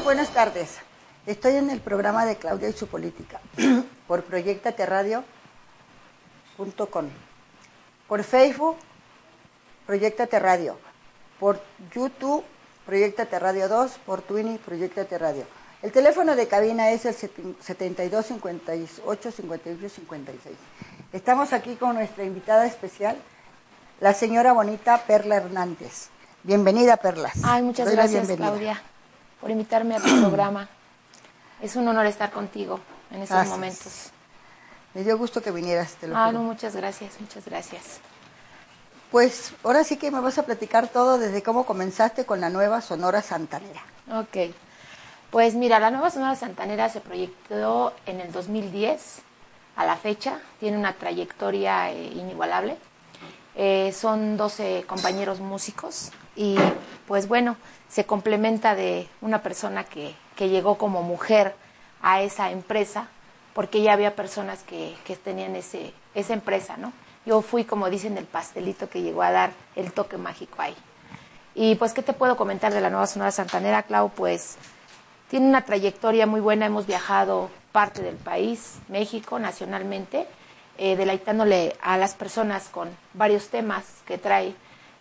Buenas tardes. Estoy en el programa de Claudia y su política por proyectateradio.com. Por Facebook, Proyectate Radio. Por YouTube, Proyectate Radio 2. Por Twini, Proyectate Radio. El teléfono de cabina es el 72 58 58 56. Estamos aquí con nuestra invitada especial, la señora bonita Perla Hernández. Bienvenida, Perlas. Ay, muchas gracias, Claudia, por invitarme a tu programa. Es un honor estar contigo en estos momentos. Me dio gusto que vinieras, te lo Ah, no, muchas gracias, muchas gracias. Pues ahora sí que me vas a platicar todo desde cómo comenzaste con la nueva Sonora Santanera. Ok. Pues mira, la nueva Sonora Santanera se proyectó en el 2010 a la fecha, tiene una trayectoria eh, inigualable. Eh, son 12 compañeros músicos y pues bueno, se complementa de una persona que, que llegó como mujer a esa empresa, porque ya había personas que, que tenían ese, esa empresa, ¿no? Yo fui, como dicen, el pastelito que llegó a dar el toque mágico ahí. Y pues, ¿qué te puedo comentar de la Nueva Sonora Santanera, Clau? Pues tiene una trayectoria muy buena, hemos viajado parte del país, México, nacionalmente, eh, deleitándole a las personas con varios temas que trae,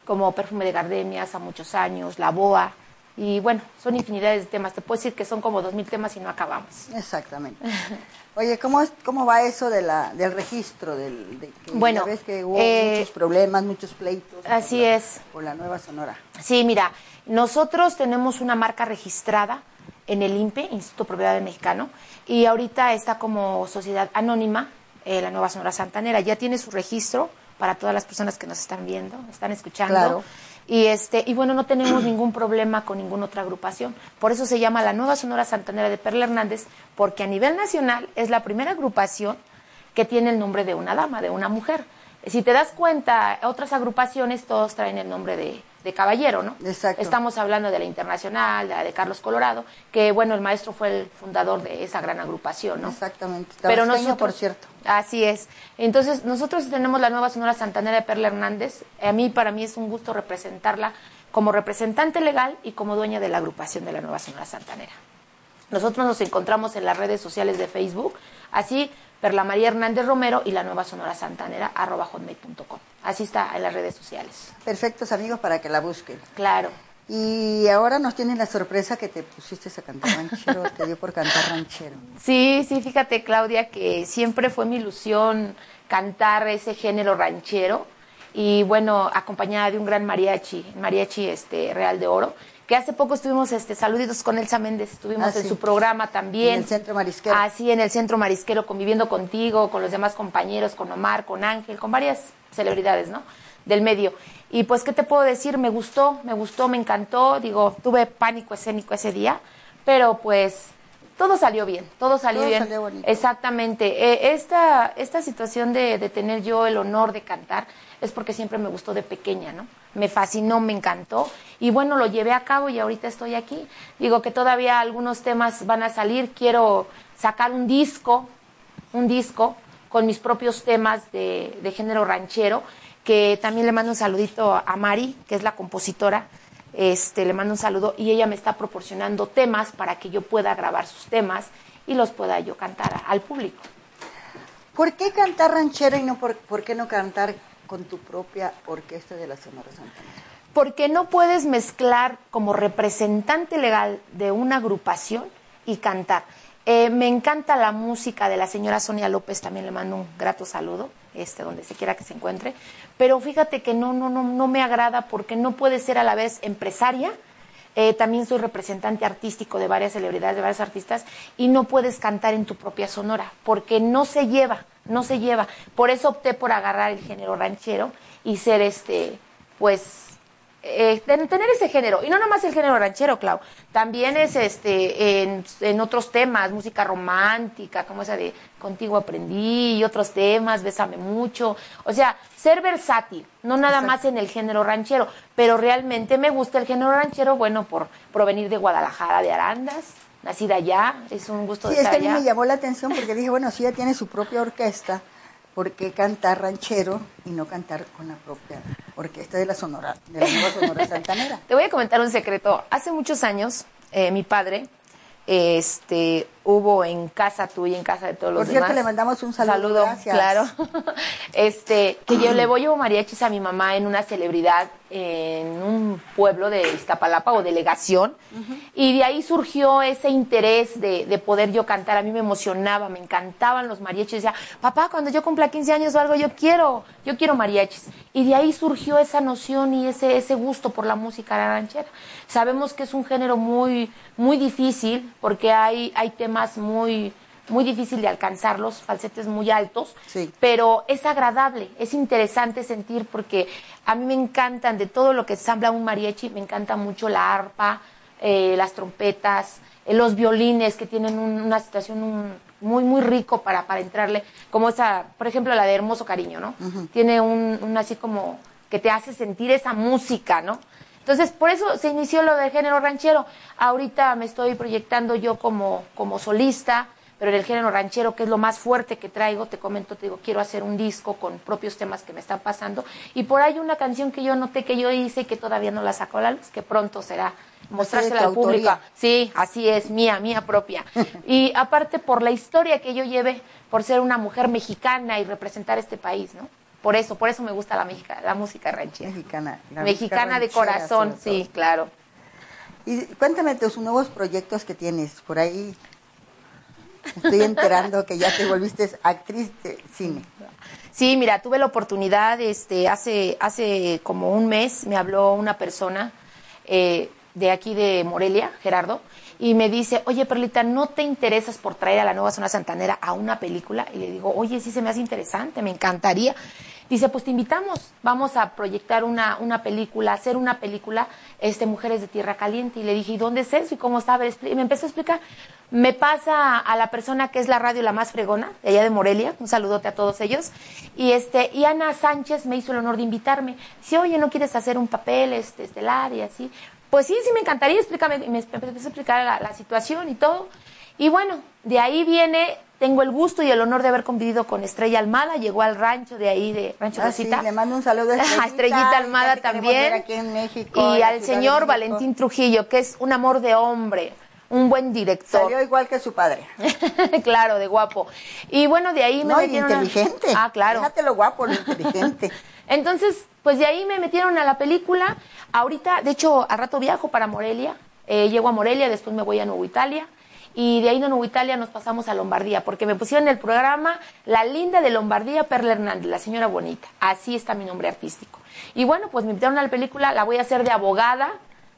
como Perfume de Gardenias, a muchos años, La Boa, y bueno, son infinidades de temas. Te puedo decir que son como dos mil temas y no acabamos. Exactamente. Oye, ¿cómo, es, cómo va eso de la, del registro? Del, de, que bueno, ves que hubo eh, muchos problemas, muchos pleitos. Así es. Por la nueva Sonora. Sí, mira, nosotros tenemos una marca registrada en el INPE, Instituto Propiedad del Mexicano, y ahorita está como sociedad anónima, eh, la Nueva Sonora Santanera. Ya tiene su registro para todas las personas que nos están viendo, están escuchando. Claro. Y, este, y bueno, no tenemos ningún problema con ninguna otra agrupación. Por eso se llama la Nueva Sonora Santanera de Perla Hernández, porque a nivel nacional es la primera agrupación que tiene el nombre de una dama, de una mujer. Si te das cuenta, otras agrupaciones todos traen el nombre de, de caballero, ¿no? Exacto. Estamos hablando de la Internacional, de la de Carlos Colorado, que bueno, el maestro fue el fundador de esa gran agrupación, ¿no? Exactamente. Pero nosotros, por cierto. Así es. Entonces, nosotros tenemos la nueva Sonora Santanera de Perla Hernández. A mí, para mí es un gusto representarla como representante legal y como dueña de la agrupación de la nueva Sonora Santanera. Nosotros nos encontramos en las redes sociales de Facebook, así Perla María Hernández Romero y la nueva Sonora Santanera, arroba hotmail.com. Así está en las redes sociales. Perfectos amigos para que la busquen. Claro. Y ahora nos tienen la sorpresa que te pusiste a cantar ranchero, te dio por cantar ranchero. Sí, sí, fíjate Claudia que siempre fue mi ilusión cantar ese género ranchero y bueno, acompañada de un gran mariachi, mariachi este Real de Oro que hace poco estuvimos este, saluditos con Elsa Méndez, estuvimos ah, en su programa también. En el Centro Marisquero. Así, en el Centro Marisquero, conviviendo contigo, con los demás compañeros, con Omar, con Ángel, con varias celebridades, ¿no? Del medio. Y pues, ¿qué te puedo decir? Me gustó, me gustó, me encantó. Digo, tuve pánico escénico ese día, pero pues todo salió bien, todo salió todo bien. Salió. Exactamente. Eh, esta, esta situación de, de tener yo el honor de cantar es porque siempre me gustó de pequeña, ¿no? Me fascinó, me encantó y bueno, lo llevé a cabo y ahorita estoy aquí. Digo que todavía algunos temas van a salir, quiero sacar un disco, un disco con mis propios temas de, de género ranchero, que también le mando un saludito a Mari, que es la compositora, este, le mando un saludo y ella me está proporcionando temas para que yo pueda grabar sus temas y los pueda yo cantar al público. ¿Por qué cantar ranchero y no por, por qué no cantar con tu propia orquesta de la Sonora Santanera? Porque no puedes mezclar como representante legal de una agrupación y cantar. Eh, me encanta la música de la señora Sonia López, también le mando un grato saludo, este, donde se quiera que se encuentre. Pero fíjate que no, no, no, no me agrada porque no puedes ser a la vez empresaria, eh, también soy representante artístico de varias celebridades, de varios artistas, y no puedes cantar en tu propia sonora, porque no se lleva, no se lleva. Por eso opté por agarrar el género ranchero y ser este, pues, eh, tener ese género. Y no nomás el género ranchero, Clau. También es este en, en, otros temas, música romántica, como esa de Contigo aprendí, y otros temas, Bésame mucho. O sea, ser versátil, no nada más en el género ranchero. Pero realmente me gusta el género ranchero, bueno, por provenir de Guadalajara, de Arandas. Nacida allá, es un gusto sí, de estar es que a mí me llamó la atención porque dije, bueno, si ella tiene su propia orquesta, ¿por qué cantar ranchero y no cantar con la propia orquesta de la Sonora, de la nueva Sonora Santanera? Te voy a comentar un secreto. Hace muchos años, eh, mi padre, este, hubo en casa tuya, en casa de todos los Por cierto, demás. le mandamos un saludo. Saludo, gracias. claro. este, que yo le voy a mariachis a mi mamá en una celebridad en un pueblo de Iztapalapa o delegación. Y de ahí surgió ese interés de, de, poder yo cantar. A mí me emocionaba, me encantaban los mariachis. Decía, papá, cuando yo cumpla 15 años o algo, yo quiero, yo quiero mariachis. Y de ahí surgió esa noción y ese, ese gusto por la música ranchera. Sabemos que es un género muy, muy difícil porque hay, hay temas muy, muy difícil de alcanzarlos, falsetes muy altos, Sí. pero es agradable, es interesante sentir porque a mí me encantan de todo lo que ensambla un mariachi, me encanta mucho la arpa, eh, las trompetas, eh, los violines que tienen un- una situación un- muy, muy rico para, para entrarle, como esa, por ejemplo, la de Hermoso Cariño, ¿no? Tiene un, un así como que te hace sentir esa música, ¿no? Entonces, por eso se inició lo del género ranchero. Ahorita me estoy proyectando yo como, como solista, pero en el género ranchero, que es lo más fuerte que traigo, te comento, te digo, quiero hacer un disco con propios temas que me están pasando. Y por ahí una canción que yo noté que yo hice y que todavía no la saco a la luz, que pronto será mostrársela al público. Sí, así es, mía, mía propia. Y aparte por la historia que yo lleve, por ser una mujer mexicana y representar este país, ¿no? Por eso, por eso me gusta la, mexica, la música ranchera. Mexicana. la Mexicana de corazón, sí, claro. Y cuéntame tus nuevos proyectos que tienes. Por ahí estoy enterando que ya te volviste actriz de cine. Sí, mira, tuve la oportunidad, este, hace, hace como un mes me habló una persona eh, de aquí de Morelia, Gerardo, y me dice, oye, Perlita, ¿no te interesas por traer a la nueva zona santanera a una película? Y le digo, oye, sí se me hace interesante, me encantaría. Dice, pues te invitamos, vamos a proyectar una, una película, hacer una película, este, Mujeres de Tierra Caliente. Y le dije, ¿y dónde es eso? ¿Y cómo expli- y me empezó a explicar. Me pasa a la persona que es la radio la más fregona, de allá de Morelia, un saludote a todos ellos. Y este, y Ana Sánchez me hizo el honor de invitarme. Dice, oye, ¿no quieres hacer un papel este, estelar y así? Pues sí, sí me encantaría, explícame. Y me empezó a explicar la situación y todo. Y bueno, de ahí viene, tengo el gusto y el honor de haber convivido con Estrella Almada, llegó al rancho de ahí, de Rancho Ah, sí, Rosita. le mando un saludo a a Estrellita, Almada también. ver aquí en México, y al señor. Valentín Trujillo, que es un amor de hombre, un buen director. Salió igual que su padre. claro, de guapo. Y bueno, de ahí me No, metieron a- inteligente. Ah, claro. Déjate lo guapo, lo inteligente. Entonces, pues de ahí me metieron a la película. Ahorita, de hecho, al rato viajo para Morelia. Eh, llego a Morelia, después me voy a Nuevo Italia. Y de ahí de Nuevo Italia nos pasamos a Lombardía, porque me pusieron el programa La Linda de Lombardía, Perla Hernández, la señora bonita. Así está mi nombre artístico. Y bueno, pues me invitaron a la película, la voy a hacer de abogada,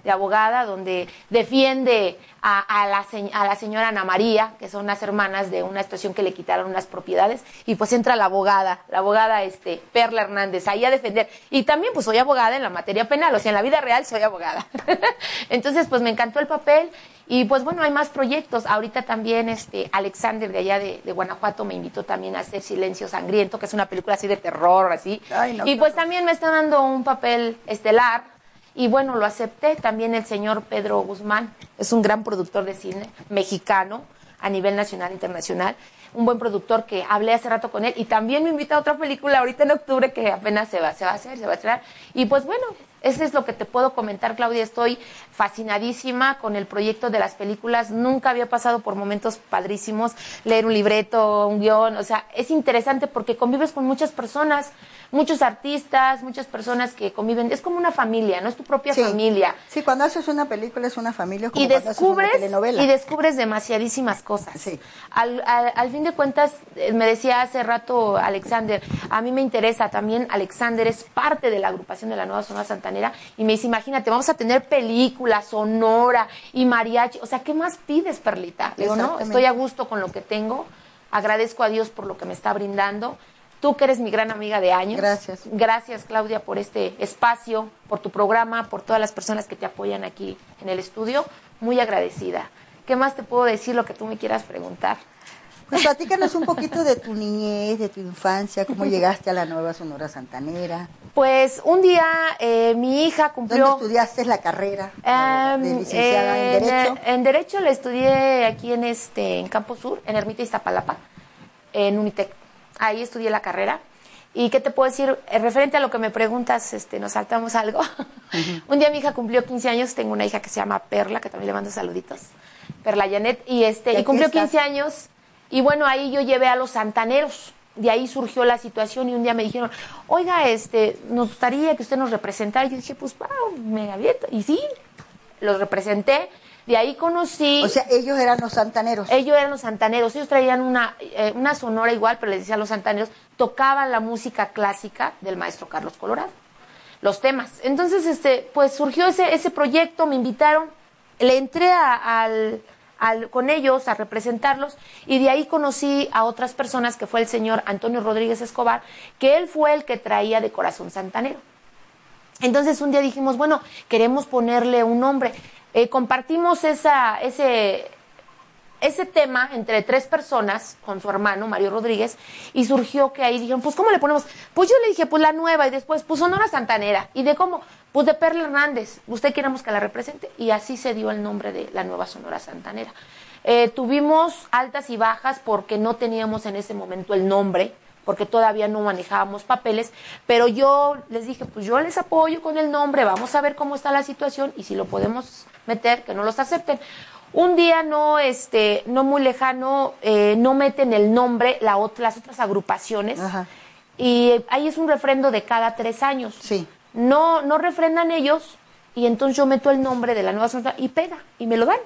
de abogada, donde defiende a, a la, a la señora Ana María, que son unas hermanas de una situación que le quitaron unas propiedades, y pues entra la abogada, la abogada este, Perla Hernández, ahí a defender. Y también pues soy abogada en la materia penal, o sea, en la vida real soy abogada. Entonces pues me encantó el papel y pues bueno, hay más proyectos. Ahorita también este Alexander de allá de, de Guanajuato me invitó también a hacer Silencio Sangriento, que es una película así de terror, así. Ay, no, y pues también me está dando un papel estelar y bueno, lo acepté. También el señor Pedro Guzmán es un gran productor de cine mexicano a nivel nacional e internacional. Un buen productor que hablé hace rato con él y también me invita a otra película ahorita en octubre que apenas se va, se va a hacer, se va a estrenar. Y pues bueno, eso es lo que te puedo comentar, Claudia. Estoy fascinadísima con el proyecto de las películas. Nunca había pasado por momentos padrísimos, leer un libreto, un guion. O sea, es interesante porque convives con muchas personas, muchos artistas, muchas personas que conviven. Es como una familia, no es tu propia Sí. familia. Sí, cuando haces una película es una familia como Y cuando haces una descubres, telenovela. y descubres demasiadísimas cosas. Sí. Al, al- al fin de cuentas, eh, me decía hace rato Alexander, a mí me interesa también, Alexander es parte de la agrupación de la Nueva Zona Santanera Y me dice, imagínate, vamos a tener película, sonora y mariachi. O sea, ¿qué más pides, Perlita? Le digo, no, estoy a gusto con lo que tengo. Agradezco a Dios por lo que me está brindando. Tú que eres mi gran amiga de años. Gracias. Gracias, Claudia, por este espacio, por tu programa, por todas las personas que te apoyan aquí en el estudio. Muy agradecida. ¿Qué más te puedo decir lo que tú me quieras preguntar? Pues platícanos un poquito de tu niñez, de tu infancia, cómo llegaste a la nueva Sonora Santanera. Pues un día eh, mi hija cumplió... ¿Dónde estudiaste la carrera de Em, licenciada eh, en Derecho? En Derecho la estudié aquí en este en Campo Sur, en Ermita Iztapalapa, en Unitec. Ahí estudié la carrera. ¿Y qué te puedo decir? Eh, referente a lo que me preguntas, este, nos saltamos algo. Un día mi hija cumplió 15 años, tengo una hija que se llama Perla, que también le mando saluditos. Perla Janet, y este, ¿Y cumplió estás? 15 años, y bueno, ahí yo llevé a los santaneros. De ahí surgió la situación y un día me dijeron, oiga, este, nos gustaría que usted nos representara. Y yo dije, pues, wow, me aviento. Y sí, los representé. De ahí conocí. O sea, ellos eran los santaneros. Ellos eran los santaneros, ellos traían una, eh, una sonora igual, pero les decían los santaneros, tocaban la música clásica del maestro Carlos Colorado, los temas. Entonces, este, pues surgió ese, ese proyecto, me invitaron, le entré a- al, con ellos a representarlos y de ahí conocí a otras personas, que fue el señor Antonio Rodríguez Escobar, que él fue el que traía de corazón santanero. Entonces un día dijimos, bueno, queremos ponerle un nombre. Eh, compartimos esa, ese, ese tema entre tres personas con su hermano, Mario Rodríguez, y surgió que ahí dijeron, pues ¿cómo le ponemos? Pues yo le dije, pues la nueva, y después, pues Sonora Santanera. ¿Y de cómo? Pues de Perla Hernández. ¿Usted queremos que la represente? Y así se dio el nombre de la nueva Sonora Santanera. Eh, tuvimos altas y bajas porque no teníamos en ese momento el nombre, porque todavía no manejábamos papeles, pero yo les dije, pues yo les apoyo con el nombre, vamos a ver cómo está la situación y si lo podemos meter, que no los acepten. Un día no, este, no muy lejano, eh, no meten el nombre la las otras agrupaciones Ajá. y ahí es un refrendo de cada tres años. Sí. No, no refrendan ellos y entonces yo meto el nombre de la nueva sonora y pega y me lo dan.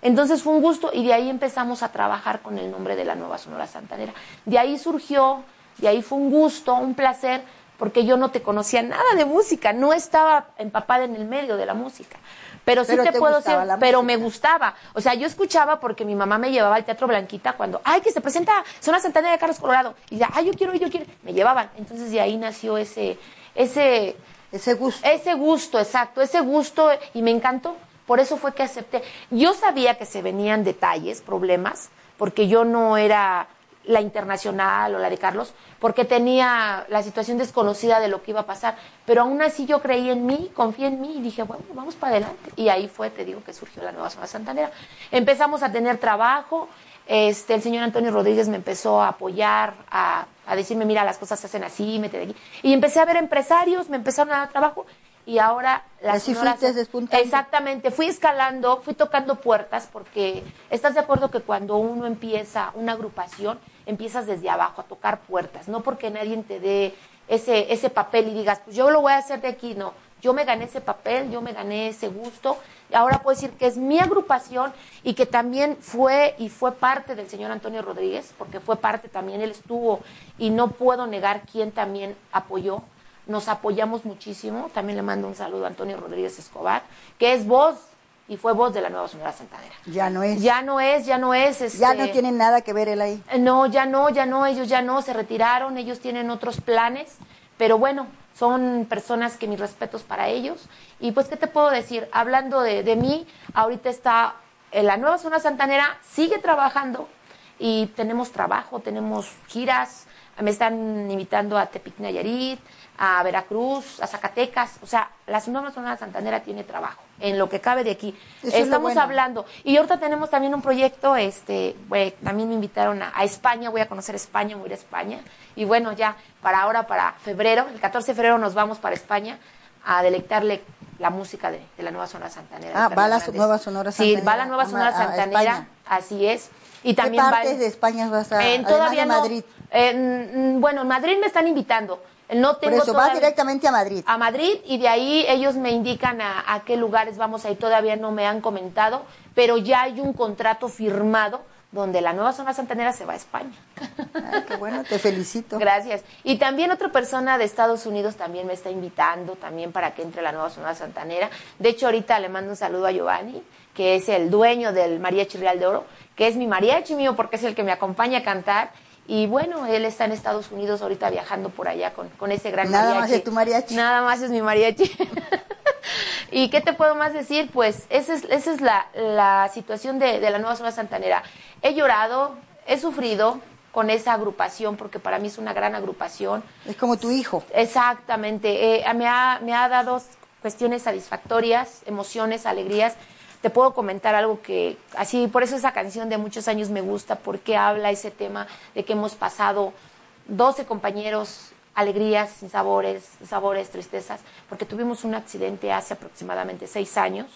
Entonces fue un gusto y de ahí empezamos a trabajar con el nombre de la nueva Sonora Santanera. De ahí surgió, de ahí fue un gusto, un placer, porque yo no te conocía nada de música, no estaba empapada en el medio de la música. Pero sí Pero te, te puedo decir, pero música. me gustaba. O sea, yo escuchaba porque mi mamá me llevaba al Teatro Blanquita cuando, ay, que se presenta Sonora Santanera de Carlos Colorado. Y ya, ay, yo quiero, yo quiero. ir". Me llevaban. Entonces de ahí nació ese, ese, Ese gusto. ese gusto, exacto, ese gusto y me encantó. Por eso fue que acepté. Yo sabía que se venían detalles, problemas, porque yo no era la internacional o la de Carlos, porque tenía la situación desconocida de lo que iba a pasar. Pero aún así yo creí en mí, confié en mí y dije, bueno, vamos para adelante. Y ahí fue, te digo, que surgió la nueva zona santanera. Empezamos a tener trabajo. Este, el señor Antonio Rodríguez me empezó a apoyar, a, a decirme, mira, las cosas se hacen así, mete de aquí. Y empecé a ver empresarios, me empezaron a dar trabajo y ahora la Así Sonora fuiste San- despuntando. Exactamente, fui escalando, fui tocando puertas porque estás de acuerdo que cuando uno empieza una agrupación, empiezas desde abajo a tocar puertas, no porque nadie te dé ese, ese papel y digas, pues yo lo voy a hacer de aquí, no. Yo me gané ese papel, yo me gané ese gusto, y ahora puedo decir que es mi agrupación y que también fue y fue parte del señor Antonio Rodríguez, porque fue parte también, él estuvo y no puedo negar quién también apoyó nos apoyamos muchísimo. También le mando un saludo a Antonio Rodríguez Escobar, que es voz y fue voz de la nueva Sonora Santanera. Ya no es. Ya no es, ya no es. Este, Ya no tiene nada que ver él ahí. No, ya no, ya no, ellos ya no, se retiraron, ellos tienen otros planes, pero bueno, son personas que mis respetos para ellos. Y pues, ¿qué te puedo decir? Hablando de, de mí, ahorita está en la nueva zona santanera, sigue trabajando y tenemos trabajo, tenemos giras, me están invitando a Tepic Nayarit, a Veracruz, a Zacatecas, o sea, la nueva zona santanera tiene trabajo, en lo que cabe de aquí. Eso es lo Estamos bueno. hablando y ahorita tenemos también un proyecto, este, también me invitaron a, a España, voy a conocer España, voy a ir a España. Y bueno, ya para ahora, para febrero, el 14 de febrero nos vamos para España a deleitarle la música de, de la nueva zona santanera. Ah, va la nueva Sonora Sí, va Santanera la nueva sonora a santanera, España. así es. Y ¿Qué también va partes de España vas a en todavía de no- Madrid? en- bueno, en Madrid me están invitando. No Por tengo eso, vas directamente a Madrid. a Madrid y de ahí ellos me indican a, a qué lugares vamos a ir. Todavía no me han comentado, pero ya hay un contrato firmado donde la nueva zona santanera se va a España. Ay, qué bueno, te felicito. Gracias. Y también otra persona de Estados Unidos también me está invitando también para que entre la nueva zona santanera. De hecho, ahorita le mando un saludo a Giovanni, que es el dueño del Mariachi Real de Oro, que es mi mariachi mío porque es el que me acompaña a cantar. Y bueno, él está en Estados Unidos ahorita viajando por allá con, con ese gran Nada mariachi. más es tu mariachi. Nada más es mi mariachi. ¿Y qué te puedo más decir? Pues esa es, esa es la, la situación de, de la nueva zona santanera. He llorado, he sufrido con esa agrupación, porque para mí es una gran agrupación. Es como tu hijo. Exactamente. Eh, me, ha, me ha dado cuestiones satisfactorias, emociones, alegrías. Te puedo comentar algo que, así, por eso esa canción de muchos años me gusta, porque habla ese tema de que hemos pasado 12 compañeros, alegrías, sabores, sabores, tristezas, porque tuvimos un accidente hace aproximadamente seis años.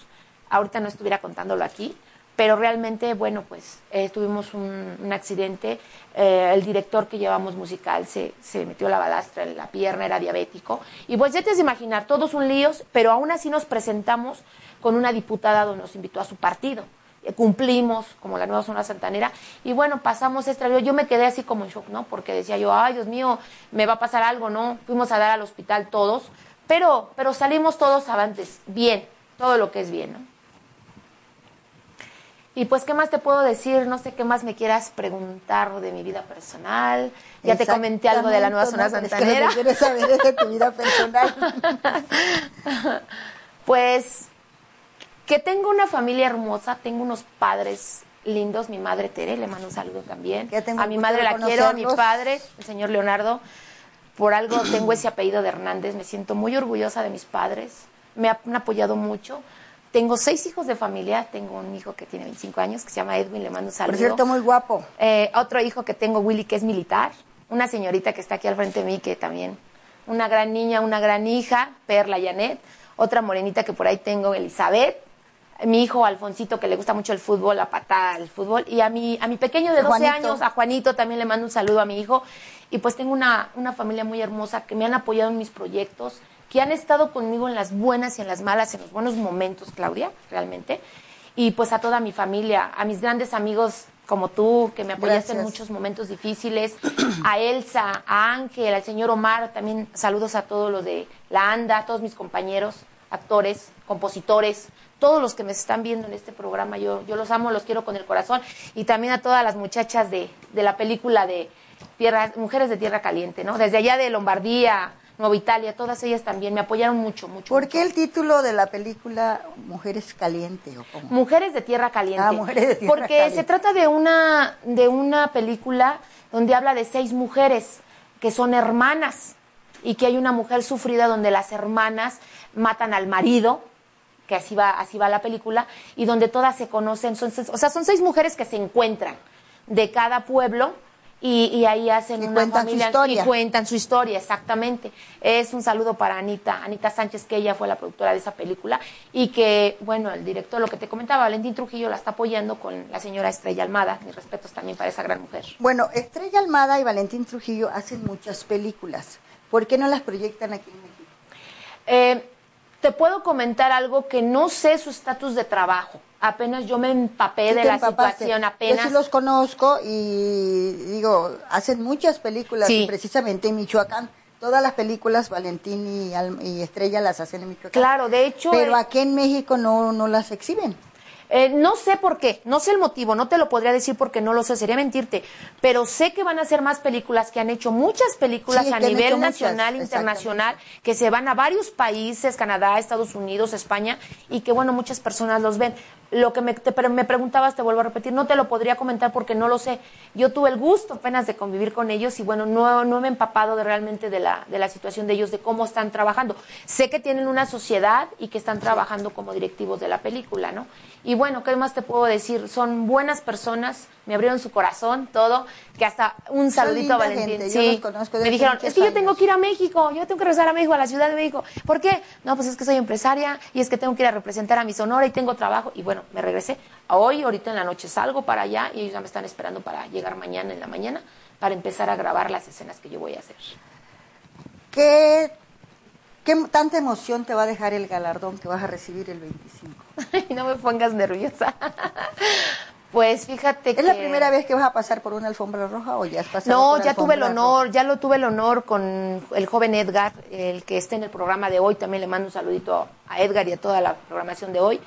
Ahorita no estuviera contándolo aquí, pero realmente, bueno, pues eh, tuvimos un, un accidente. Eh, el director que llevamos musical se, se metió la balastra en la pierna, era diabético. Y pues ya te has de imaginar, todos un líos, pero aún así nos presentamos con una diputada donde nos invitó a su partido. Eh, Cumplimos como la nueva zona santanera y bueno, pasamos este. Yo me quedé así como en shock, ¿no? Porque decía yo, ay Dios mío, me va a pasar algo, ¿no? Fuimos a dar al hospital todos, pero, pero salimos todos avantes, bien, todo lo que es bien, ¿no? Y pues, ¿qué más te puedo decir? No sé qué más me quieras preguntar de mi vida personal. Ya te comenté algo de la nueva zona santanera. Es que lo que quieres saber es de tu vida personal. Pues que tengo una familia hermosa, tengo unos padres lindos, mi madre Tere, le mando un saludo también. Ya tengo a mi madre la quiero, a mi padre, el señor Leonardo. Por algo tengo ese apellido de Hernández, me siento muy orgullosa de mis padres, me han apoyado mucho. Tengo seis hijos de familia, tengo un hijo que tiene 25 años, que se llama Edwin, le mando un saludo. Por cierto, muy guapo. Eh, otro hijo que tengo, Willy, que es militar. Una señorita que está aquí al frente de mí, que también. Una gran niña, una gran hija, Perla Janet. Otra morenita que por ahí tengo, Elizabeth. Mi hijo Alfonsito, que le gusta mucho el fútbol, la patada, el fútbol. Y a mi, a mi pequeño de A 12 Juanito. años, a Juanito, también le mando un saludo a mi hijo. Y pues tengo una, una familia muy hermosa que me han apoyado en mis proyectos, que han estado conmigo en las buenas y en las malas, en los buenos momentos, Claudia, realmente. Y pues a toda mi familia, a mis grandes amigos como tú, que me apoyaste en muchos momentos difíciles, a Elsa, a Ángel, al señor Omar, también saludos a todos los de la ANDA, a todos mis compañeros, actores, compositores, todos los que me están viendo en este programa, yo, yo los amo, los quiero con el corazón, y también a todas las muchachas de, de la película de Tierra, Mujeres de Tierra Caliente, ¿no? Desde allá de Lombardía, Nueva Italia, todas ellas también me apoyaron mucho, mucho. ¿Por qué el título de la película Mujeres Caliente o cómo? Mujeres de Tierra Caliente. Ah, Mujeres de Tierra Porque Caliente. se trata de una, de una película donde habla de seis mujeres que son hermanas y que hay una mujer sufrida donde las hermanas matan al marido, que así va, así va la película, y donde todas se conocen, son, seis- o sea, son seis mujeres que se encuentran de cada pueblo y, y ahí hacen Y una cuentan su familia historia. y cuentan su historia, exactamente. Es un saludo para Anita, Anita Sánchez, que ella fue la productora de esa película y que, bueno, el director, lo que te comentaba, Valentín Trujillo la está apoyando con la señora Estrella Almada. Mis respetos también para esa gran mujer. Bueno, Estrella Almada y Valentín Trujillo hacen muchas películas. ¿Por qué no las proyectan aquí en México? Eh, te puedo comentar algo que no sé su estatus de trabajo. Apenas yo me empapé Sí de la empapaste. situación, Yo apenas. sí los conozco y digo, hacen muchas películas Sí. y precisamente en Michoacán. Todas las películas Valentín y, Al- y Estrella las hacen en Michoacán. Claro, de hecho. Pero eh, aquí en México no, no las exhiben. Eh, no sé por qué, no sé el motivo, no te lo podría decir porque no lo sé, sería mentirte, pero sé que van a hacer más películas, que han hecho muchas películas Sí, a nivel hecho muchas, nacional, internacional, que se van a varios países, Canadá, Estados Unidos, España, y que bueno, muchas personas los ven. Lo que me, te- pero me preguntabas, te vuelvo a repetir, no te lo podría comentar porque no lo sé. Yo tuve el gusto apenas de convivir con ellos y bueno, no, no me he empapado de realmente de la, de la situación de ellos, de cómo están trabajando. Sé que tienen una sociedad y que están trabajando como directivos de la película, ¿no? Y bueno, ¿qué más te puedo decir? Son buenas personas, me abrieron su corazón, todo, que hasta un saludito a Valentín. gente, yo sí, los conozco me dijeron, es que yo tengo que ir a México, yo tengo que regresar a México, a la Ciudad de México. ¿Por qué? No, pues es que soy empresaria y es que tengo que ir a representar a mi Sonora y tengo trabajo. Y bueno, me regresé. Hoy, ahorita en la noche salgo para allá y ellos ya me están esperando para llegar mañana en la mañana para empezar a grabar las escenas que yo voy a hacer. ¿Qué, ¿Qué tanta emoción te va a dejar el galardón que vas a recibir el 25? Ay, no me pongas nerviosa. Pues fíjate que... ¿Es la primera vez que vas a pasar por una alfombra roja o ya has pasado No, por ya tuve el honor, roja? ya lo tuve el honor con el joven Edgar, el que está en el programa de hoy. También le mando un saludito a Edgar y a toda la programación de hoy.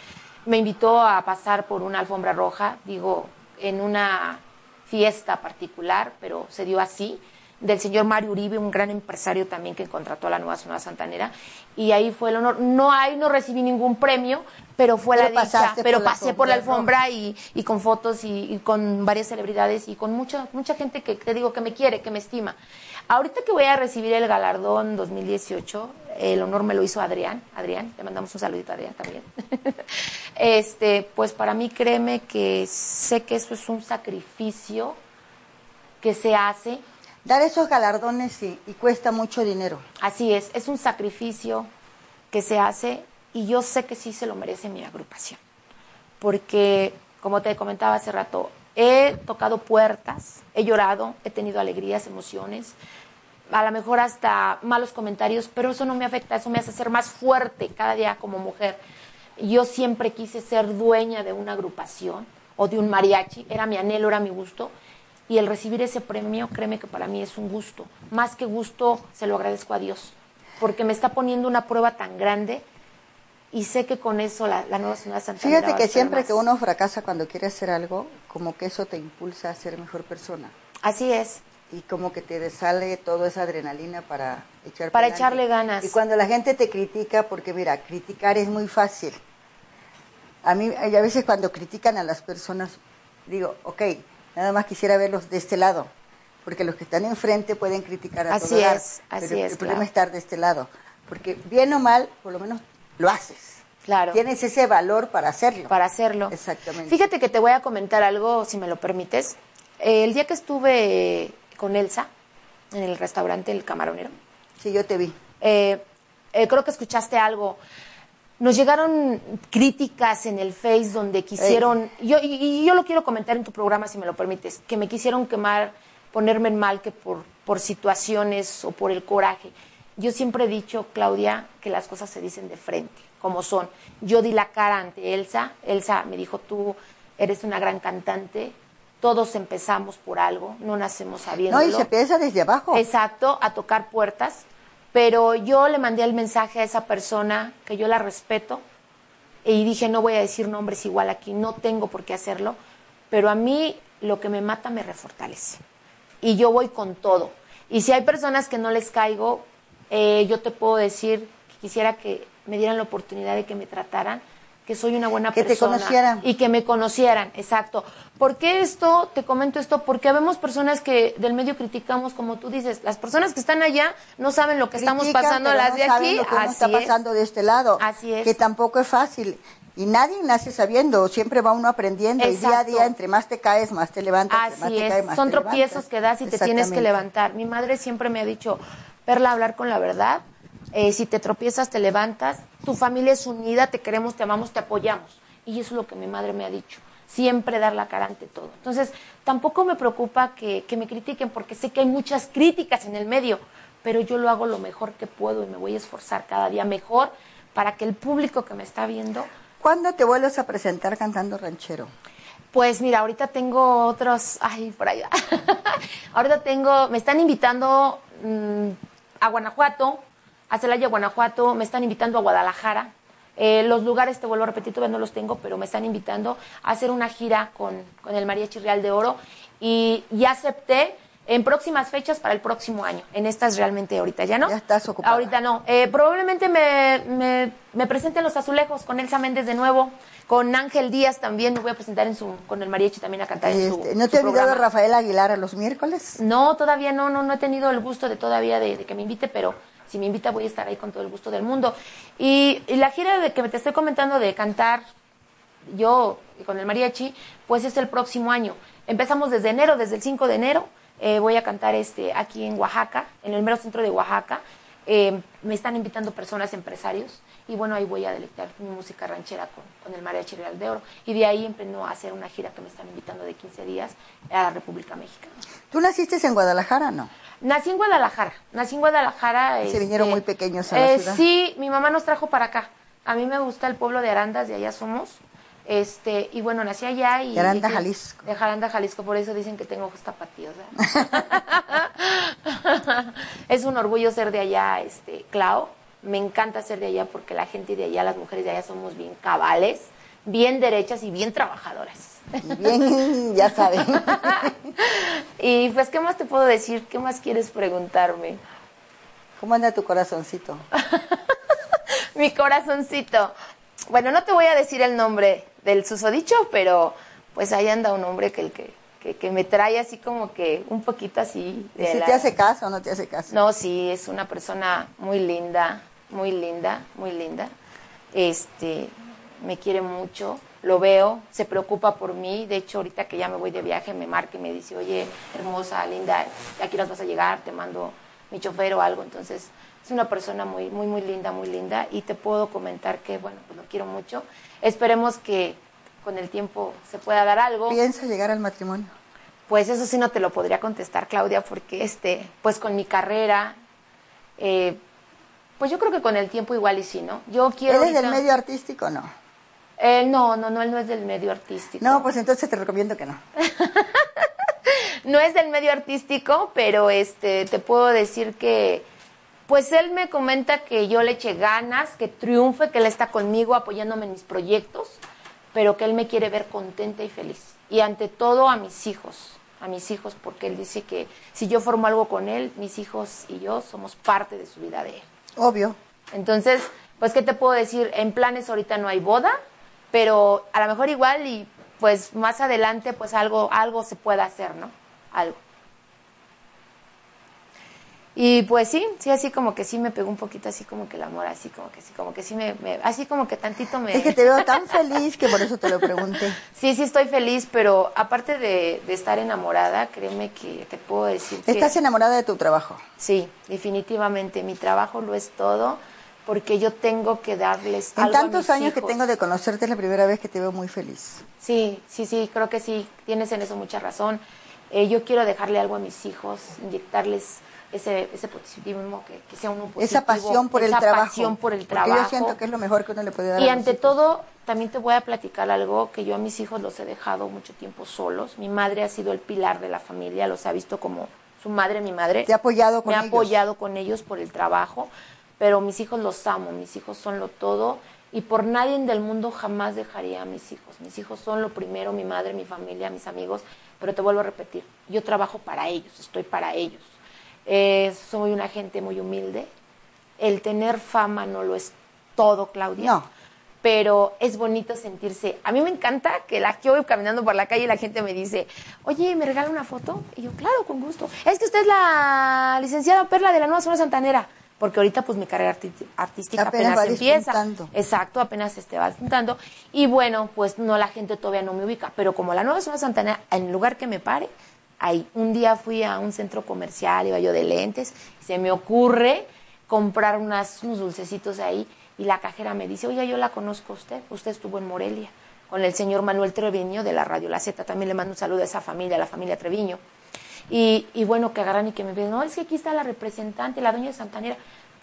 Me invitó a pasar por una alfombra roja, digo, en una fiesta particular, pero se dio así, del señor Mario Uribe, un gran empresario también que contrató a la Nueva Zona Santanera. Y ahí fue el honor. No, ahí no recibí ningún premio, pero fue Pero la dicha. Pero la pasé por la alfombra alfombra y, y con fotos y, y con varias celebridades y con mucha mucha gente que te digo que me quiere, que me estima. Ahorita que voy a recibir el galardón 2018, el honor me lo hizo Adrián, Adrián, le mandamos un saludito a Adrián también. este, pues para mí créeme que sé que eso es un sacrificio que se hace, Dar esos galardones sí, y cuesta mucho dinero. así es, es un sacrificio que se hace y yo sé que sí se lo merece mi agrupación. Porque, como te comentaba hace rato, he tocado puertas, he llorado, he tenido alegrías, emociones, a lo mejor hasta malos comentarios, pero eso no me afecta, eso me hace ser más fuerte cada día como mujer. Yo siempre quise ser dueña de una agrupación o de un mariachi, era mi anhelo, era mi gusto. Y el recibir ese premio, créeme que para mí es un gusto. Más que gusto, se lo agradezco a Dios, porque me está poniendo una prueba tan grande y sé que con eso la, la nueva Sonora Santanera Fíjate que siempre más. que uno fracasa cuando quiere hacer algo, como que eso te impulsa a ser mejor persona. Así es. Y como que te sale toda esa adrenalina para echar Para echarle ganas. Y cuando la gente te critica, porque mira, criticar es muy fácil. A mí, a veces cuando critican a las personas, digo, ok, nada más quisiera verlos de este lado, porque los que están enfrente pueden criticar a Así todo es, así pero es, el problema es estar de este lado, porque bien o mal, por lo menos lo haces. Claro. Tienes ese valor para hacerlo. para hacerlo. Exactamente. Fíjate que te voy a comentar algo, si me lo permites. Eh, el día que estuve con Elsa en el restaurante El Camaronero, Sí, yo te vi. eh, eh, creo que escuchaste algo. Nos llegaron críticas en el Face donde quisieron, yo, y, y yo lo quiero comentar en tu programa si me lo permites, que me quisieron quemar, ponerme en mal que por, por situaciones o por el coraje. Yo siempre he dicho, Claudia, que las cosas se dicen de frente, como son. Yo di la cara ante Elsa, Elsa me dijo, tú eres una gran cantante, todos empezamos por algo, no nacemos No, sabiéndolo. y se empieza desde abajo. Exacto, a tocar puertas. Pero yo le mandé el mensaje a esa persona que yo la respeto y dije, no voy a decir nombres igual aquí, no tengo por qué hacerlo, pero a mí lo que me mata me refortalece. Y yo voy con todo. Y si hay personas que no les caigo, eh, yo te puedo decir que quisiera que me dieran la oportunidad de que me trataran, que soy una buena Que te persona. conocieran. Y que me conocieran, exacto. ¿Por qué esto? Te comento esto, porque vemos personas que del medio criticamos, como tú dices, las personas que están allá no saben lo que estamos pasando las no de saben aquí. lo que Así está es. pasando de este lado. Así es. Que tampoco es fácil. Y nadie nace sabiendo, siempre va uno aprendiendo. Y día a día, entre más te caes, más te levantas. más Así te caes, es, más son te tropiezos levantas. que das y te tienes que levantar. Mi madre siempre me ha dicho, Perla, hablar con la verdad, eh, si te tropiezas, te levantas, tu familia es unida, te queremos, te amamos, te apoyamos. Y eso es lo que mi madre me ha dicho, siempre dar la cara ante todo. Entonces, tampoco me preocupa que, que me critiquen, porque sé que hay muchas críticas en el medio, pero yo lo hago lo mejor que puedo y me voy a esforzar cada día mejor para que el público que me está viendo ¿Cuándo te vuelves a presentar cantando ranchero? Pues mira, ahorita tengo otros, ay, por allá. ahorita tengo, me están invitando mm, a Guanajuato, a Celaya, Guanajuato, me están invitando a Guadalajara. Eh, los lugares, te vuelvo a repetir, todavía no los tengo, pero me están invitando a hacer una gira con, con el Mariachi Real de Oro y ya acepté en próximas fechas para el próximo año. En estas realmente ahorita ya no. Ya estás ocupada. Ahorita no. Eh, probablemente me, me, me presente en Los Azulejos con Elsa Méndez de nuevo, con Ángel Díaz también, me voy a presentar en su, con el mariachi también a cantar en su Este, ¿No te ha olvidado. Rafael Aguilar a los miércoles? No, todavía no, no, no he tenido el gusto de todavía de, de que me invite, pero si me invita voy a estar ahí con todo el gusto del mundo. Y, la gira de que te estoy comentando de cantar yo con el mariachi, pues es el próximo año. Empezamos desde enero, desde el 5 de enero, eh, voy a cantar este aquí en Oaxaca, en el mero centro de Oaxaca. Eh, me están invitando personas, empresarios, y bueno, ahí voy a deleitar mi música ranchera con, con el Mariachi Real de Oro. Y de ahí empezó a hacer una gira que me están invitando de 15 días a la República Mexicana. ¿Tú naciste en Guadalajara, no? Nací en Guadalajara, nací en Guadalajara. Se vinieron muy pequeños a la eh, ciudad. Sí, mi mamá nos trajo para acá. A mí me gusta el pueblo de Arandas, de allá somos. Este, y bueno, nací allá y... De Aranda, Jalisco. De Jaranda, Jalisco, por eso dicen que tengo ojos tapatíos. es un orgullo ser de allá, este, Clau. Me encanta ser de allá porque la gente de allá, las mujeres de allá somos bien cabales, bien derechas y bien trabajadoras. Y bien, ya saben. y pues, ¿qué más te puedo decir? ¿Qué más quieres preguntarme? ¿Cómo anda tu corazoncito? Mi corazoncito. Bueno, no te voy a decir el nombre del susodicho, pero pues ahí anda un hombre que, el que, que, que me trae así como que un poquito así. ¿Y de si la- te hace caso o no te hace caso? No, sí, es una persona muy linda, muy linda, muy linda. Este, me quiere mucho, lo veo, se preocupa por mí. De hecho, ahorita que ya me voy de viaje, me marca y me dice, oye, hermosa, linda, aquí las vas a llegar, te mando mi chofer o algo. Entonces, es una persona muy, muy, muy linda, muy linda. Y te puedo comentar que, bueno, pues lo quiero mucho. Esperemos que con el tiempo se pueda dar algo. ¿Piensa llegar al matrimonio? Pues eso sí no te lo podría contestar, Claudia, porque este, pues con mi carrera, eh, pues yo creo que con el tiempo igual y sí, ¿no? Yo quiero. ¿Él es del ahorita- medio artístico o no? Eh, no, no, no, él no es del medio artístico. No, pues entonces te recomiendo que no. No es del medio artístico, pero este, te puedo decir que, pues él me comenta que yo le eche ganas, que triunfe, que él está conmigo apoyándome en mis proyectos, pero que él me quiere ver contenta y feliz. Y ante todo a mis hijos, a mis hijos, porque él dice que si yo formo algo con él, mis hijos y yo somos parte de su vida de él. Obvio. Entonces, pues, ¿qué te puedo decir? En planes ahorita no hay boda, pero a lo mejor igual y pues más adelante pues algo, algo se pueda hacer, ¿no? Algo. Y pues sí, sí, así como que sí me pegó un poquito así como que el amor, así como que sí, como que sí me, me- así como que tantito me... Es que te veo tan feliz que por eso te lo pregunté. Sí, sí estoy feliz, pero aparte de, de estar enamorada, créeme que te puedo decir que... ¿Estás enamorada de tu trabajo? Sí, definitivamente. Mi trabajo lo es todo porque yo tengo que darles En algo a tantos mis años que tengo de conocerte es la primera vez que te veo muy feliz. Sí, sí, sí, creo que sí. Tienes en eso mucha razón. Eh, yo quiero dejarle algo a mis hijos, inyectarles ese, ese positivismo, que, que sea uno positivo. esa pasión por el esa trabajo. pasión por el Porque trabajo. yo siento que es lo mejor que uno le puede dar. Y a ante todo, también te voy a platicar algo que yo a mis hijos los he dejado mucho tiempo solos. Mi madre ha sido el pilar de la familia, los ha visto como su madre, mi madre. Te ha apoyado con Me ha apoyado con ellos por el trabajo, pero mis hijos los amo, mis hijos son lo todo y por nadie del mundo jamás dejaría a mis hijos. Mis hijos son lo primero, mi madre, mi familia, mis amigos, pero te vuelvo a repetir, yo trabajo para ellos, estoy para ellos. Eh, soy una gente muy humilde. El tener fama no lo es todo, Claudia. No. Pero es bonito sentirse. A mí me encanta que la que voy caminando por la calle y la gente me dice, oye, ¿me regala una foto? Y yo, claro, con gusto. Es que usted es la licenciada Perla de la Nueva Zona Santanera. Porque ahorita, pues, mi carrera artística Apenas apenas, va empieza. despuntando. Exacto, apenas se va despuntando. Y bueno, pues, no, la gente todavía no me ubica. Pero como la Nueva Zona Santanera, en el lugar que me pare, ahí. Un día fui a un centro comercial, iba yo de lentes, se me ocurre comprar unos dulcecitos ahí, y la cajera me dice, oye, yo la conozco a usted, usted estuvo en Morelia, con el señor Manuel Treviño de la Radio La Z, también le mando un saludo a esa familia, a la familia Treviño. Y, bueno, que agarran y que me ven, no, es que aquí está la representante, la doña de Santanera.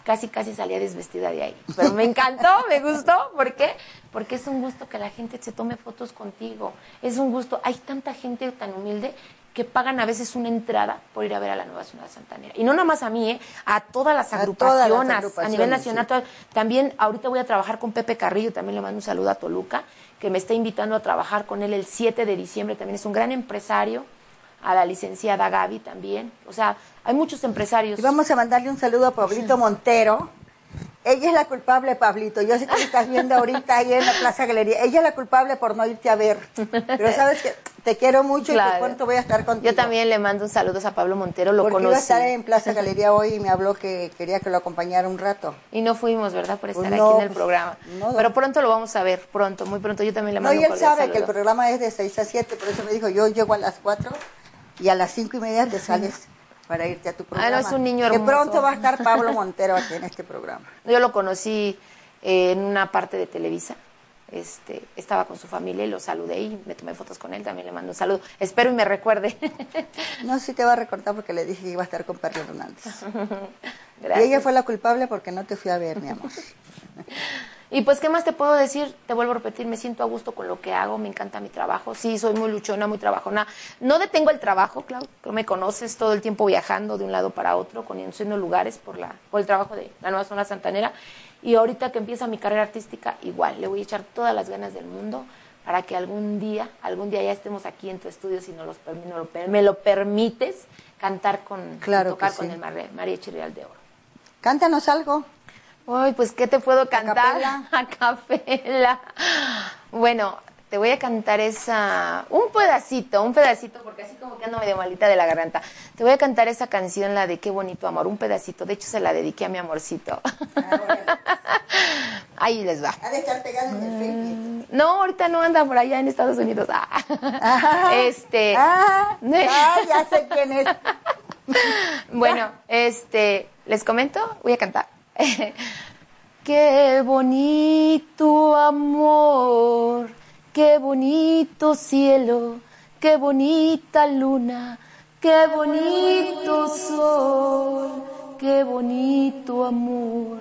Casi, casi salía desvestida de ahí. Pero me encantó, me gustó. ¿Por qué? Porque es un gusto que la gente se tome fotos contigo. Es un gusto. Hay tanta gente tan humilde que pagan a veces una entrada por ir a ver a la Nueva Ciudad Santanera. Y no nada más a mí, ¿eh? a todas las A todas las agrupaciones, a, nivel nacional. sí. También ahorita voy a trabajar con Pepe Carrillo, también le mando un saludo a Toluca, que me está invitando a trabajar con él el 7 de diciembre. También es un gran empresario. A la licenciada Gaby también. O sea, hay muchos empresarios. Y vamos a mandarle un saludo a Pablito Montero. Ella es la culpable, Pablito. Yo sé que lo estás viendo ahorita ahí en la Plaza Galería. Ella es la culpable por no irte a ver. Pero sabes que te quiero mucho y por pronto voy a estar contigo. Yo también le mando un saludo a Pablo Montero, lo Porque conocí. iba a estar en Plaza Galería hoy y me habló que quería que lo acompañara un rato. Y no fuimos, ¿verdad? Por estar Pues no, aquí en el pues, programa. no. Pero pronto lo vamos a ver, pronto, muy pronto. Yo también le No, mando y un él sabe que el programa es de 6 a 7, por eso me dijo, yo llego a las 4 y a las 5 y media te sales para irte a tu programa. Ah, no, es un niño Que hermoso. pronto va a estar Pablo Montero aquí en este programa. Yo lo conocí eh, en una parte de Televisa. Este, estaba con su familia y lo saludé y me tomé fotos con él. También le mando un saludo. Espero y me recuerde. No, sí te va a recordar porque le dije que iba a estar con Perla Hernández. Y ella fue la culpable porque no te fui a ver, mi amor. Y pues, ¿qué más te puedo decir? Te vuelvo a repetir, me siento a gusto con lo que hago, me encanta mi trabajo. Sí, soy muy luchona, muy trabajona. No detengo el trabajo, claro, que me conoces todo el tiempo viajando de un lado para otro, conociendo lugares por, la, por el trabajo de la nueva zona santanera. Y ahorita que empieza mi carrera artística, igual, le voy a echar todas las ganas del mundo para que algún día, algún día ya estemos aquí en tu estudio, si no los, me lo permites, cantar con, tocar con el María Chirreal de Oro. Cántanos algo. Ay, pues, ¿qué te puedo cantar? A capela. Bueno, te voy a cantar esa, un pedacito, un pedacito, porque así como que ando medio malita de la garganta. Te voy a cantar esa canción, la de Qué bonito amor, un pedacito. De hecho, se la dediqué a mi amorcito. Ah, Ahí les va. Ha de estar pegado en el Facebook. No, ahorita no anda por allá en Estados Unidos. Ah. Este. Ah, ah, ya sé quién es. bueno, este, les comento, voy a cantar. Qué bonito amor, qué bonito cielo, qué bonita luna, qué bonito sol, qué bonito amor.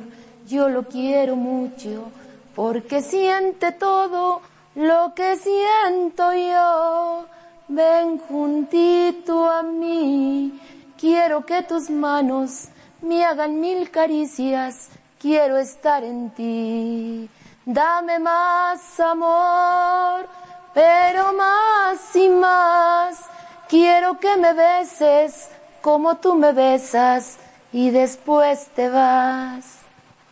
Yo lo quiero mucho porque siente todo lo que siento yo. Ven juntito a mí, quiero que tus manos me hagan mil caricias, quiero estar en ti. Dame más amor, pero más y más. Quiero que me beses como tú me besas y después te vas.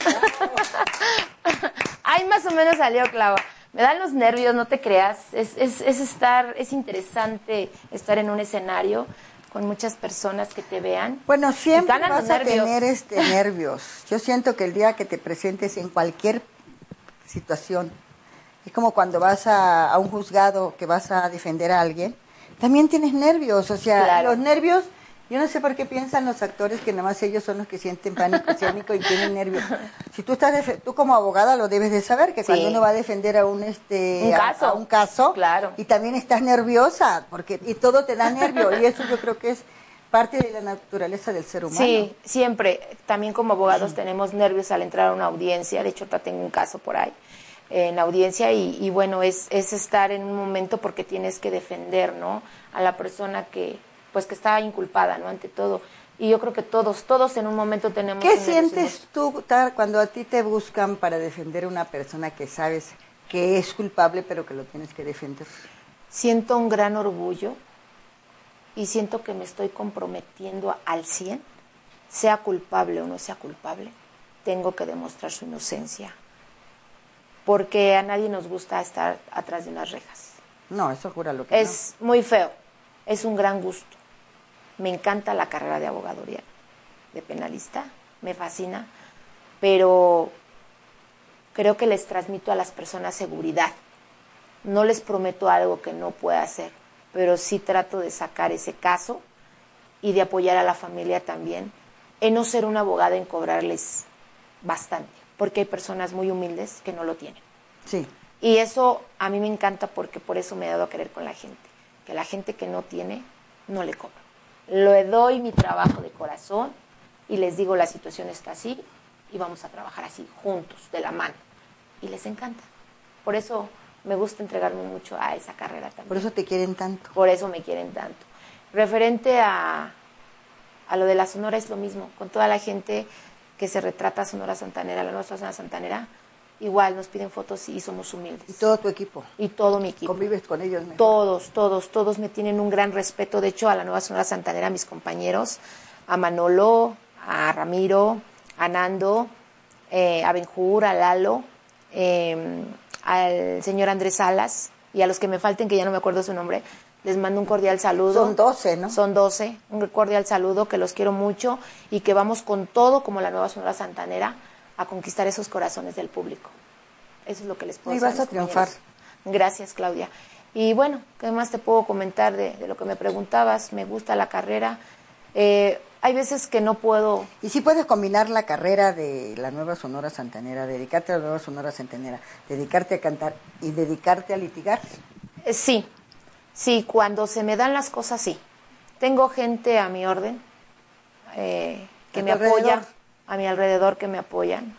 Ay, más o menos salió clavo. Me dan los nervios, no te creas. Es, es, es estar, es interesante estar en un escenario con muchas personas que te vean. Bueno, siempre vas a tener este nervios. Yo siento que el día que te presentes en cualquier situación, es como cuando vas a, un juzgado que vas a defender a alguien, también tienes nervios, o sea, los nervios yo no sé por qué piensan los actores que nada más ellos son los que sienten pánico escénico y tienen nervios. Si tú estás tú como abogada lo debes de saber que cuando uno va a defender a un este caso, a, un caso claro. y también estás nerviosa porque y todo te da nervio y eso yo creo que es parte de la naturaleza del ser humano. Sí, siempre. También como abogados tenemos nervios al entrar a una audiencia. De hecho, tengo un caso por ahí en audiencia y, y bueno, es, es estar en un momento porque tienes que defender, ¿no? A la persona que, pues que está inculpada, ¿no? Ante todo. Y yo creo que todos, todos en un momento tenemos... ¿Qué sientes tú cuando a ti te buscan para defender a una persona que sabes que es culpable pero que lo tienes que defender? Siento un gran orgullo y siento que me estoy comprometiendo al 100, sea culpable o no sea culpable, tengo que demostrar su inocencia, porque a nadie nos gusta estar atrás de unas rejas. No, eso jura lo que Es muy feo, es un gran gusto. Me encanta la carrera de abogaduría, de penalista, me fascina, pero creo que les transmito a las personas seguridad. No les prometo algo que no pueda hacer, pero sí trato de sacar ese caso y de apoyar a la familia también en no ser una abogada en cobrarles bastante, porque hay personas muy humildes que no lo tienen. Sí. Y eso a mí me encanta porque por eso me he dado a querer con la gente, que la gente que no tiene no le cobra le doy mi trabajo de corazón y les digo la situación está así y vamos a trabajar así, juntos, de la mano. Y les encanta. Por eso me gusta entregarme mucho a esa carrera también. Por eso te quieren tanto. Por eso me quieren tanto. Referente a, a lo de la Sonora es lo mismo, con toda la gente que se retrata a Sonora Santanera, la nuestra Sonora Santanera, igual nos piden fotos y somos humildes. ¿Y todo tu equipo? Y todo mi equipo. ¿Convives con ellos? Todos, todos, todos me tienen un gran respeto. De hecho, a la Nueva Sonora Santanera, mis compañeros, a Manolo, a Ramiro, a Nando, eh, a Benjur, a Lalo, em, al señor Andrés Salas y a los que me falten, que ya no me acuerdo su nombre, les mando un cordial saludo. Son 12, ¿no? Son 12. Un cordial saludo, que los quiero mucho y que vamos con todo como la Nueva Sonora Santanera a conquistar esos corazones del público. Eso es lo que les puedo decir. Y vas a triunfar. Gracias, Claudia. Y bueno, ¿qué más te puedo comentar de, lo que me preguntabas? Me gusta la carrera. Eh, hay veces que no puedo. ¿Y si puedes combinar la carrera de la nueva Sonora Santanera, dedicarte a la nueva Sonora Santanera, dedicarte a cantar y dedicarte a litigar? Eh, sí, sí, cuando se me dan las cosas, sí. Tengo gente a mi orden eh, que me apoya a mi alrededor que me apoyan.